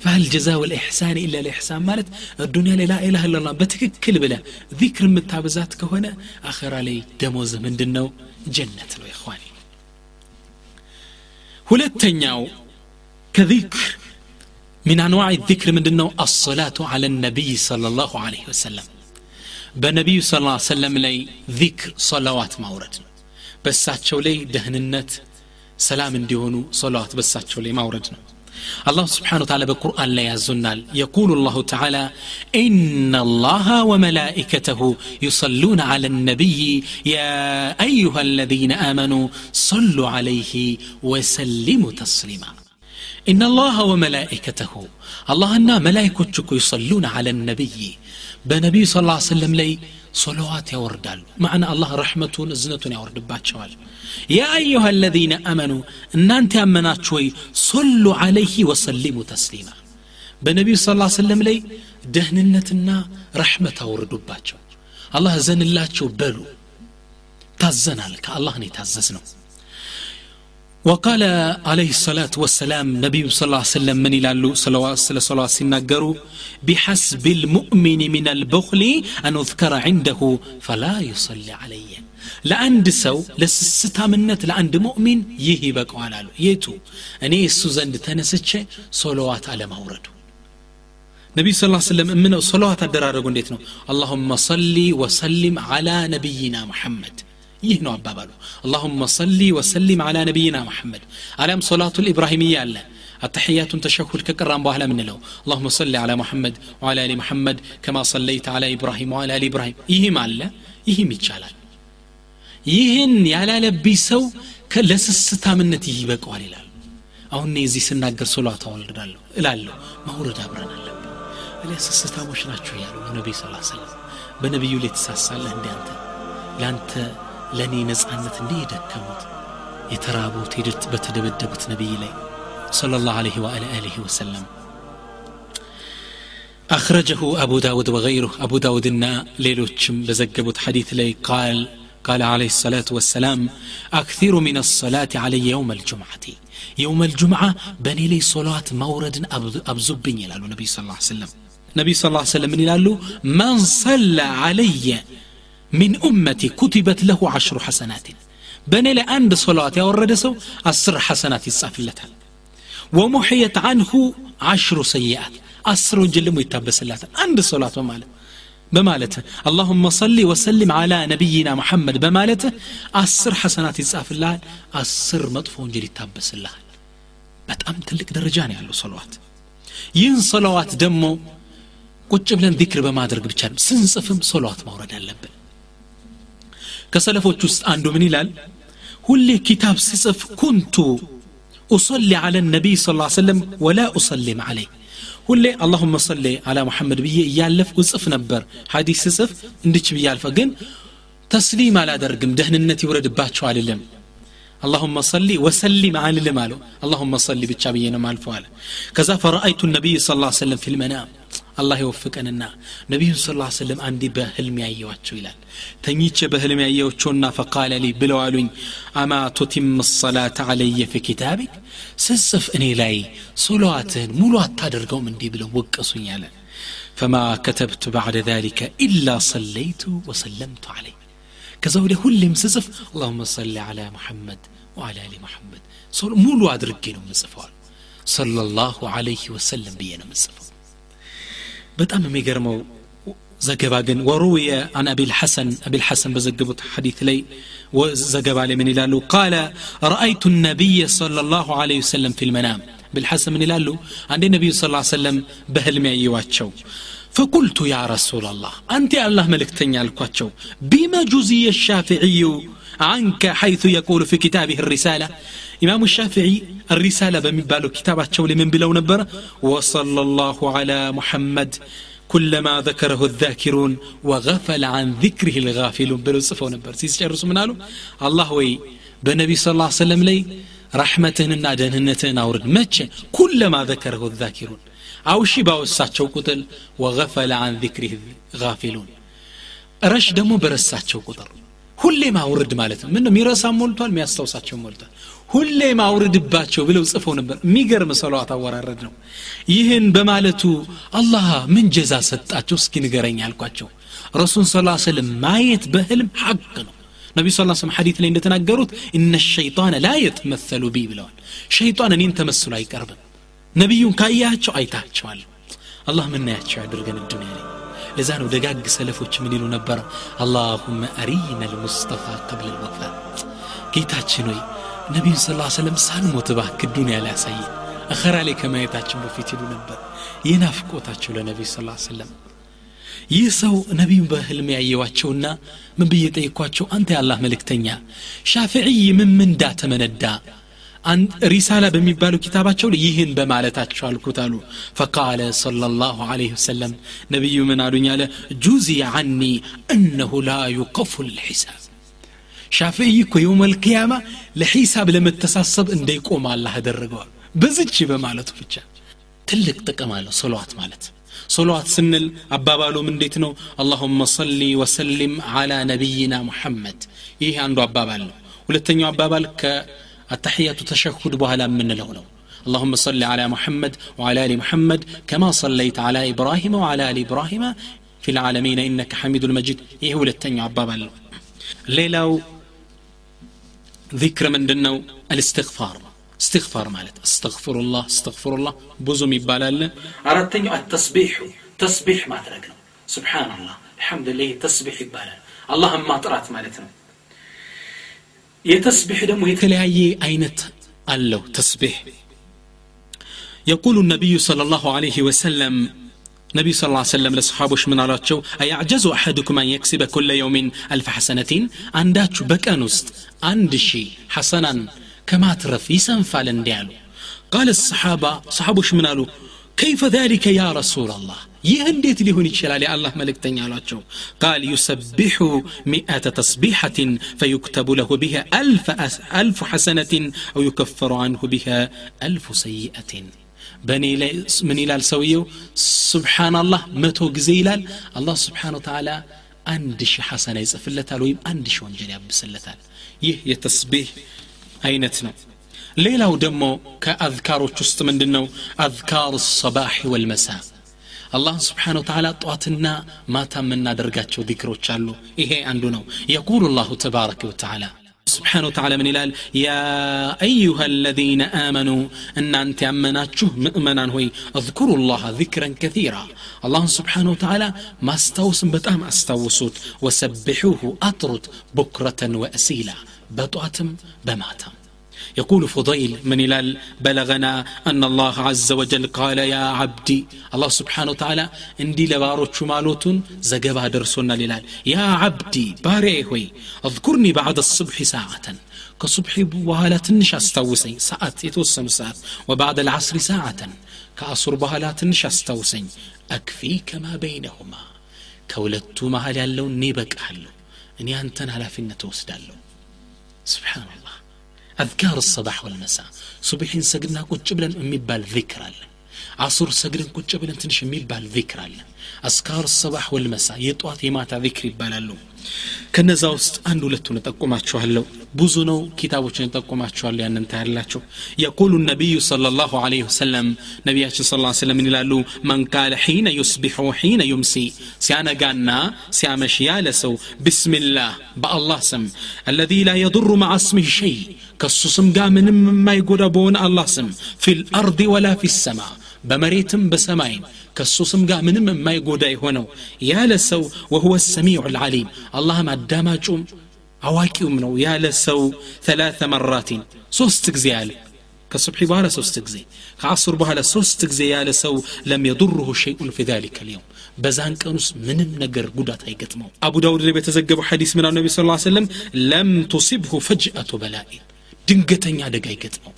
فهل جزاء الإحسان إلا الإحسان مالت الدنيا لا إله إلا الله بتككل بلا ذكر متابزات كهنا آخر علي دموز من دنو جنة يا إخواني ሁለተኛው ከዚክር من أنواع الذكر من دنو الصلاة على النبي صلى الله عليه وسلم በነቢዩ ስ ላ ሰለም ላይ ዚክር ሰላዋት ማውረድ ነው በሳቸው ላይ ደህንነት ሰላም እንዲሆኑ ሰላዋት በሳቸው ላይ ማውረድ ነው الله سبحانه وتعالى بالقرآن لا يزنال يقول الله تعالى إن الله وملائكته يصلون على النبي يا أيها الذين آمنوا صلوا عليه وسلموا تسليما إن الله وملائكته الله أن ملائكتك يصلون على النبي. بنبي صلى الله عليه وسلم لي صلوات يوردال. معنى الله رحمة زنة يورد شوال يا أيها الذين أمنوا إن أنت أمنات شوي صلوا عليه وسلموا تسليما. بنبي صلى الله عليه وسلم لي دهننتنا رحمة ورد الله زن الله شو بلو تزنالك الله نتعززنه وقال عليه الصلاة والسلام نبي صلى الله عليه وسلم من لالو صلى الله عليه وسلم بحسب المؤمن من البخل أن أذكر عنده فلا يصلي علي لأند سو لسستا منت لأند مؤمن يهي بقو على لو يتو أني السوزند تنسيتش صلوات على ما وردو نبي صلى الله عليه وسلم منه صلوات الدرارة قلت اللهم صلي وسلم على نبينا محمد. ይህ ነው አባባሉ አላሁመ ሰሊ ወሰሊም አላ ነቢይና ሙሐመድ አሊያም ሶላቱ ልኢብራሂምያ አለ التحيات تشهد كقران بوهلا من له اللهم صل على محمد وعلى ال محمد كما صليت على ابراهيم وعلى ال ابراهيم ይህም አለ ይህም ይቻላል ይህን ያላለብኝ ሰው ለስስታምነት ይህ ይበቀዋል ይላል አሁን እዚህ ስናገር ሶላት አወልዳለሁ እላለሁ ማውረድ አብረን አለብን እሊያ ስስታሞች ናቸው ያሉ ነቢይ ስ ሰለም በነቢዩ ላይ ትሳሳለህ እንዲ አንተ ለአንተ ለእኔ ነጻነት እንዲህ የደከሙት የተራቡት ሄደት በተደበደቡት ነቢይ ላይ صلى الله عليه وعلى آله وسلم أخرجه أبو داود وغيره أبو داود النا ليلوتشم بزقبت حديث لي قال قال عليه الصلاة والسلام أكثر من الصلاة علي يوم الجمعة يوم الجمعة بني لي صلاة مورد أبزبني لالو النبي صلى الله عليه وسلم النبي صلى الله عليه وسلم من لالو من صلى علي من أمتي كتبت له عشر حسنات بني لأند صلاة يا ورد سو أسر حسنات يصافلتها ومحيت عنه عشر سيئات أسر جلم يتبسلات عند صلاة ومالت بمالته اللهم صل وسلم على نبينا محمد بمالته أسر حسنات يتصاف الله أسر مطفو انجل يتابس الله በጣም ትልቅ ደረጃ ነው ያለው ሰለዋት ይህን ሰለዋት ደግሞ ቁጭ ብለን ዚክር በማድረግ ብቻ ስንጽፍም ሰለዋት ማውረድ አለብን ከሰለፎች ውስጥ አንዱ ምን ይላል ሁሌ ኪታብ ስጽፍ ኩንቱ أصلي على النبي صلى الله عليه وسلم ولا أسلم عليه ሁሌ አላሁመ ሰሌ አላ ሙሐመድ ብዬ እያለፍኩ እጽፍ ነበር ሀዲስ ስጽፍ እንድች ብዬ አልፈ ግን ተስሊም አላደርግም ደህንነት ይውረድባቸው አልልም اللهم صلي وسلم على المال اللهم صلي بتشابينا مال فعل كذا فرأيت النبي صلى الله عليه وسلم في المنام الله يوفقنا نبي صلى الله عليه وسلم عندي بهلم ያየዋቸው ይላል ተኝቼ በህልም ያየዎቸውና ፈቃለ ሊ ብለው አሉኝ አማ ቱቲም ሰላት አለየ ፊ ኪታቢክ ስጽፍ እኔ ላይ ሶለዋትህን ሙሉ አታደርገውም እንዲህ ብለው ወቀሱኝ አለ فما كتبت بعد ذلك إلا صليت وسلمت عليه ከዛ ወዲያ ሁሌም ስጽፍ አላሁመ ሰሊ አላ ሙሐመድ ወአላ አሊ ሙሐመድ ሙሉ አድርጌ ነው ምጽፈዋል ሰለላሁ አለይህ ወሰለም ብዬ ነው ምጽፈው በጣም የሚገርመው ዘገባ ግን ወሩየ አን አቢልሐሰን አቢልሐሰን በዘገቡት ሐዲት ላይ ዘገባ ላይ ምን ይላሉ ቃለ ረአይቱ ነቢይ صلى الله عليه وسلم في المنام بالحسن من ይላሉ አንዴ ነቢዩ ስ ሰለም በህልም ያየዋቸው فقلت يا رسول الله أنت الله ملك تنيا الكواتشو بما جزي الشافعي عنك حيث يقول في كتابه الرسالة إمام الشافعي الرسالة بمبالو كتابة شولي من بلو نبر وصلى الله على محمد كلما ذكره الذاكرون وغفل عن ذكره الغافلون بلو صفو نبر سيس جرسو منالو الله وي بنبي صلى الله عليه وسلم لي رحمتهن دهنتهن أورد متش كلما ذكره الذاكرون አው ሺ ባወሳቸው ቁጥር ወገፈለ አን ዚክሪህ ጋፊሉን ረሽ ደግሞ በረሳቸው ቁጥር ሁሌ ማውርድ ማለት ነው። ምነው? የሚረሳ ሞልቷል የሚያስታውሳቸው ሞልቷል። ሁሌ ማውርድባቸው ብለው ጽፈው ነበር። የሚገርም ሰለዋት አወራረድ ነው። ይህን በማለቱ አላህ ምን ጀዛ ሰጣቸው? እስኪ ንገረኝ አልኳቸው። ረሱል ስ ስለም ማየት በህልም ሐቅ ነው። ነቢዩ ስ ስለም ሐዲት ላይ እንደተናገሩት እነ ሸይጣን ላ የተመሰሉ ቢ ብለዋል። ሸይጣን እኔን ተመስሎ አይቀርብም። ነቢዩን ካያቸው አይታቸዋል። አላህ ምናያቸው ያድርገን ዱኒያ ላይ ለዛ ነው ደጋግ ሰለፎች ምን ይሉ ነበር? አላሁመ አሪና ልሙስጠፋ ቀብል ልወፋ ጌታችን ሆይ ነቢዩን ስ ሰለም ሳንሞት ባክ ዱኒያ ላይ ያሳየ አኸራ ላይ ከማየታችን በፊት ይሉ ነበር የናፍቆታቸው ለነቢዩ ስ ሰለም ይህ ሰው ነቢዩ በህልም ያየዋቸውና ምን ብዬ ጠይኳቸው አንተ የአላህ መልእክተኛ ሻፍዕይ ምን ምንዳ ተመነዳ ሪሳላ በሚባለው ኪታባቸው ላይ ይህን በማለታቸው አልኩት አሉ ፈቃለ صلى الله عليه وسلم ነቢዩ ምን አሉኝ አለ ጁዚ عني እነሁ ላ ዩቀፉ ልሒሳብ ሻፍይ እኮ የውም ልቅያማ ለሒሳብ ለመተሳሰብ እንዳይቆም አላህ አደረገዋል በዝች በማለቱ ብቻ ትልቅ ጥቅም አለው ሰለዋት ማለት ሰለዋት ስንል አባባሉም እንዴት ነው አላሁመ ሰሊ ወሰሊም አላ ነቢይና ሙሐመድ ይህ አንዱ አባባል ነው ሁለተኛው አባባል التحية تشهد بها من لونه اللهم صل على محمد وعلى آل محمد كما صليت على إبراهيم وعلى آل إبراهيم في العالمين إنك حميد المجيد. إيه للتنيا عباب ليلو ذكر من دنو الاستغفار استغفار مالت استغفر الله استغفر الله بوزم يبالال أردتني التسبيح تسبيح ما تركنا سبحان الله الحمد لله تسبيح يبالال اللهم ما طرات مالتنا የተስቢሕ ደግሞ የተለያየ አይነት አለው ተስቢሕ يقول النبي صلى الله عليه وسلم نبي صلى الله عليه وسلم لصحابه من አሏቸው أيعجز أحدكم أن يكسب كل يوم ألف حسنة አንዳችሁ በቀን ውስጥ አንድ ሺህ ሐሰናን ከማትረፍ ይሰንፋል እንዲህ አሉ قال الصحابة صحابوش من قالوا كيف ذلك يا رسول الله ይህ እንዴት ሊሆን ይችላል የአላህ መልእክተኛ አሏቸው ቃል ዩሰቢሑ ሚአተ ተስቢሐትን ፈዩክተቡ ለሁ ብሃ አልፍ ሐሰነትን አው ዩከፈሩ አንሁ ብሃ አልፉ ሰይአትን በእኔ ላይ ምን ይላል ሰውየው ስብሓናላህ መቶ ጊዜ ይላል አላህ ስብሓን ተዓላ አንድ ሺህ ሐሰና ይጽፍለታል ወይም አንድ ሺህ ወንጀል ያብስለታል ይህ የተስቢህ አይነት ነው ሌላው ደግሞ ከአዝካሮች ውስጥ ምንድን ነው አዝካር ሰባሕ ወልመሳ አላህን ስብሓን ወተላ ጠዋትና ማታ የምናደርጋቸው ዚክሮች አሉ ይሄ አንዱ ነው የቁሉ ላሁ ተባረከ ወተላ سبحانه وتعالى من الال يا أيها الذين آمنوا أن أنت أمناتشه مؤمنا هوي اذكروا الله ذكرا كثيرا الله سبحانه وتعالى ما استوس بتام استوسوت وسبحوه أطرد بكرة وأسيلا بطعتم بماتم يقول فضيل من هلال بلغنا أن الله عز وجل قال يا عبدي الله سبحانه وتعالى اندي لباروچو مالوتون زغبا درسونا للال. يا عبدي باري هوي اذكرني بعد الصبح ساعة. كصبح بوهالة تنش استوسي ساعة يتوسم ساعة وبعد العصر ساعة. كأصر بوهالة تنش استوسي أكفي كما بينهما كولدتو مهال يالو نيبك انتن على አንተን ኃላፊነት سبحان الله أذكار الصباح والمساء. صبح سجدنا كنت جبلا أمي بالذكر عصر سجدنا كنت جبلا تنش أمي بالذكر أذكار الصباح والمساء يتواتي ما تذكر بالالو كنا زاوست أن دولة نتقوم أتشوهلو بوزنو كتاب نتقوم أتشوهلو أن نتعلاتشو يقول النبي صلى الله عليه وسلم نبي صلى الله عليه وسلم من الالو من قال حين يصبح وحين يمسي سيانا قانا سيامشيالسو بسم الله بأ الله سم الذي لا يضر مع اسمه شيء ከሱ ስም ጋር ምንም የማይጎዳ በሆነ አላህ ስም ፊል አርድ ወላ ፊ ሰማ በመሬትም በሰማይም ከሱ ስም ጋር ምንም የማይጎዳ የሆነው ያለ ሰው ወሁወ ሰሚዑ ልዓሊም አላህም አዳማጩም አዋቂውም ነው ያለ ሰው ተላተ መራቲን ሶስት ጊዜ ያለ ከሱብሒ በኋላ ሶስት ጊዜ ከአሱር በኋላ ሶስት ጊዜ ያለ ሰው ለም የዱርሁ ሸይኡን ፊ ዛሊከ ልየውም በዛን ቀን ውስጥ ምንም ነገር ጉዳት አይገጥመው አቡ ዳውድ ላይ በተዘገበው ሐዲስ ምና ነቢ ስ ሰለም ለም ቱሲብሁ ፈጅአቱ በላኢን ድንገተኛ አደጋ አይገጥመው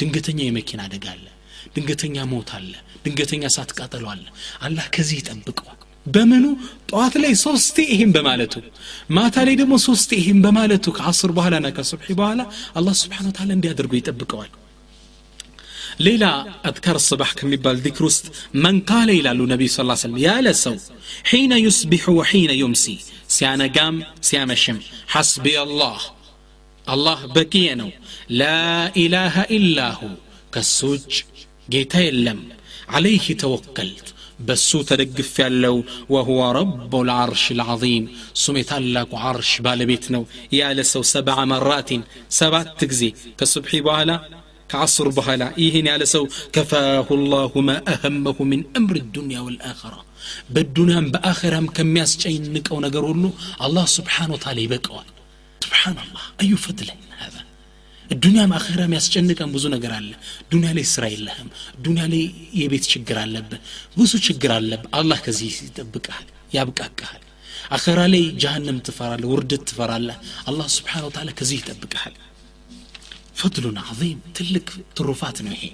ድንገተኛ የመኪና አደጋ አለ ድንገተኛ ሞት አለ ድንገተኛ እሳት ቃጠሎ አለ አላህ ከዚህ ይጠብቀዋል በምኑ ጠዋት ላይ ሶስቴ ይህም በማለቱ ማታ ላይ ደግሞ ሶስቴ ይህም በማለቱ ከአስር በኋላ ና ከሱብሒ በኋላ አላህ ስብሓን ታላ እንዲያደርገው ይጠብቀዋል ሌላ አድካር ስባሕ ከሚባል ዚክር ውስጥ መን ቃለ ይላሉ ነቢዩ ስ ሰለም ያለ ሰው ሒነ ዩስቢሑ ወሒነ ዩምሲ ሲያነጋም ሲያመሽም ሐስቢ አላህ አላህ በቂየ ነው ላኢላሃ ኢላሁ ከሱ ውጭ ጌታ የለም አለይህ ተወከልት በሱ ተደግፍ ያለው ወሁወ ረቡ ልዓርሽ ልዓظም እሱም የታላቁ ዓርሽ ባለቤት ነው ያለ ሰው ሰብዓ መራቲን ሰባት ጊዜ ከሱብሒ በኋላ ከአስር በኋላ ይህን ያለ ሰው ከፋሁ ላሁ ማ አህመሁ ምን እምር ዱንያ ወልአኸራ በዱንያም በአኸራም ከሚያስጨንቀው ነገር ሁሉ አላህ ስብሓን ወታላ ይበቀዋል ስብሓን ላህ አዩ ፈድለን هذا ዱኒያም አኼራ የሚያስጨንቀን ብዙ ነገር አለ ዱኒያ ላይ ስራ የለህም ዱኒያ ላይ የቤት ችግር አለብህ ብዙ ችግር አለብህ አላህ ከዚህ ይጠብቃል ያብቃቃል አኼራ ላይ ጃሃንም ትፈራለህ ውርደት ትፈራለህ አላህ ስብሓን ተላ ከዚህ ይጠብቀሃል ፈድሉን ዓظም ትልቅ ትሩፋት ነው ይሄ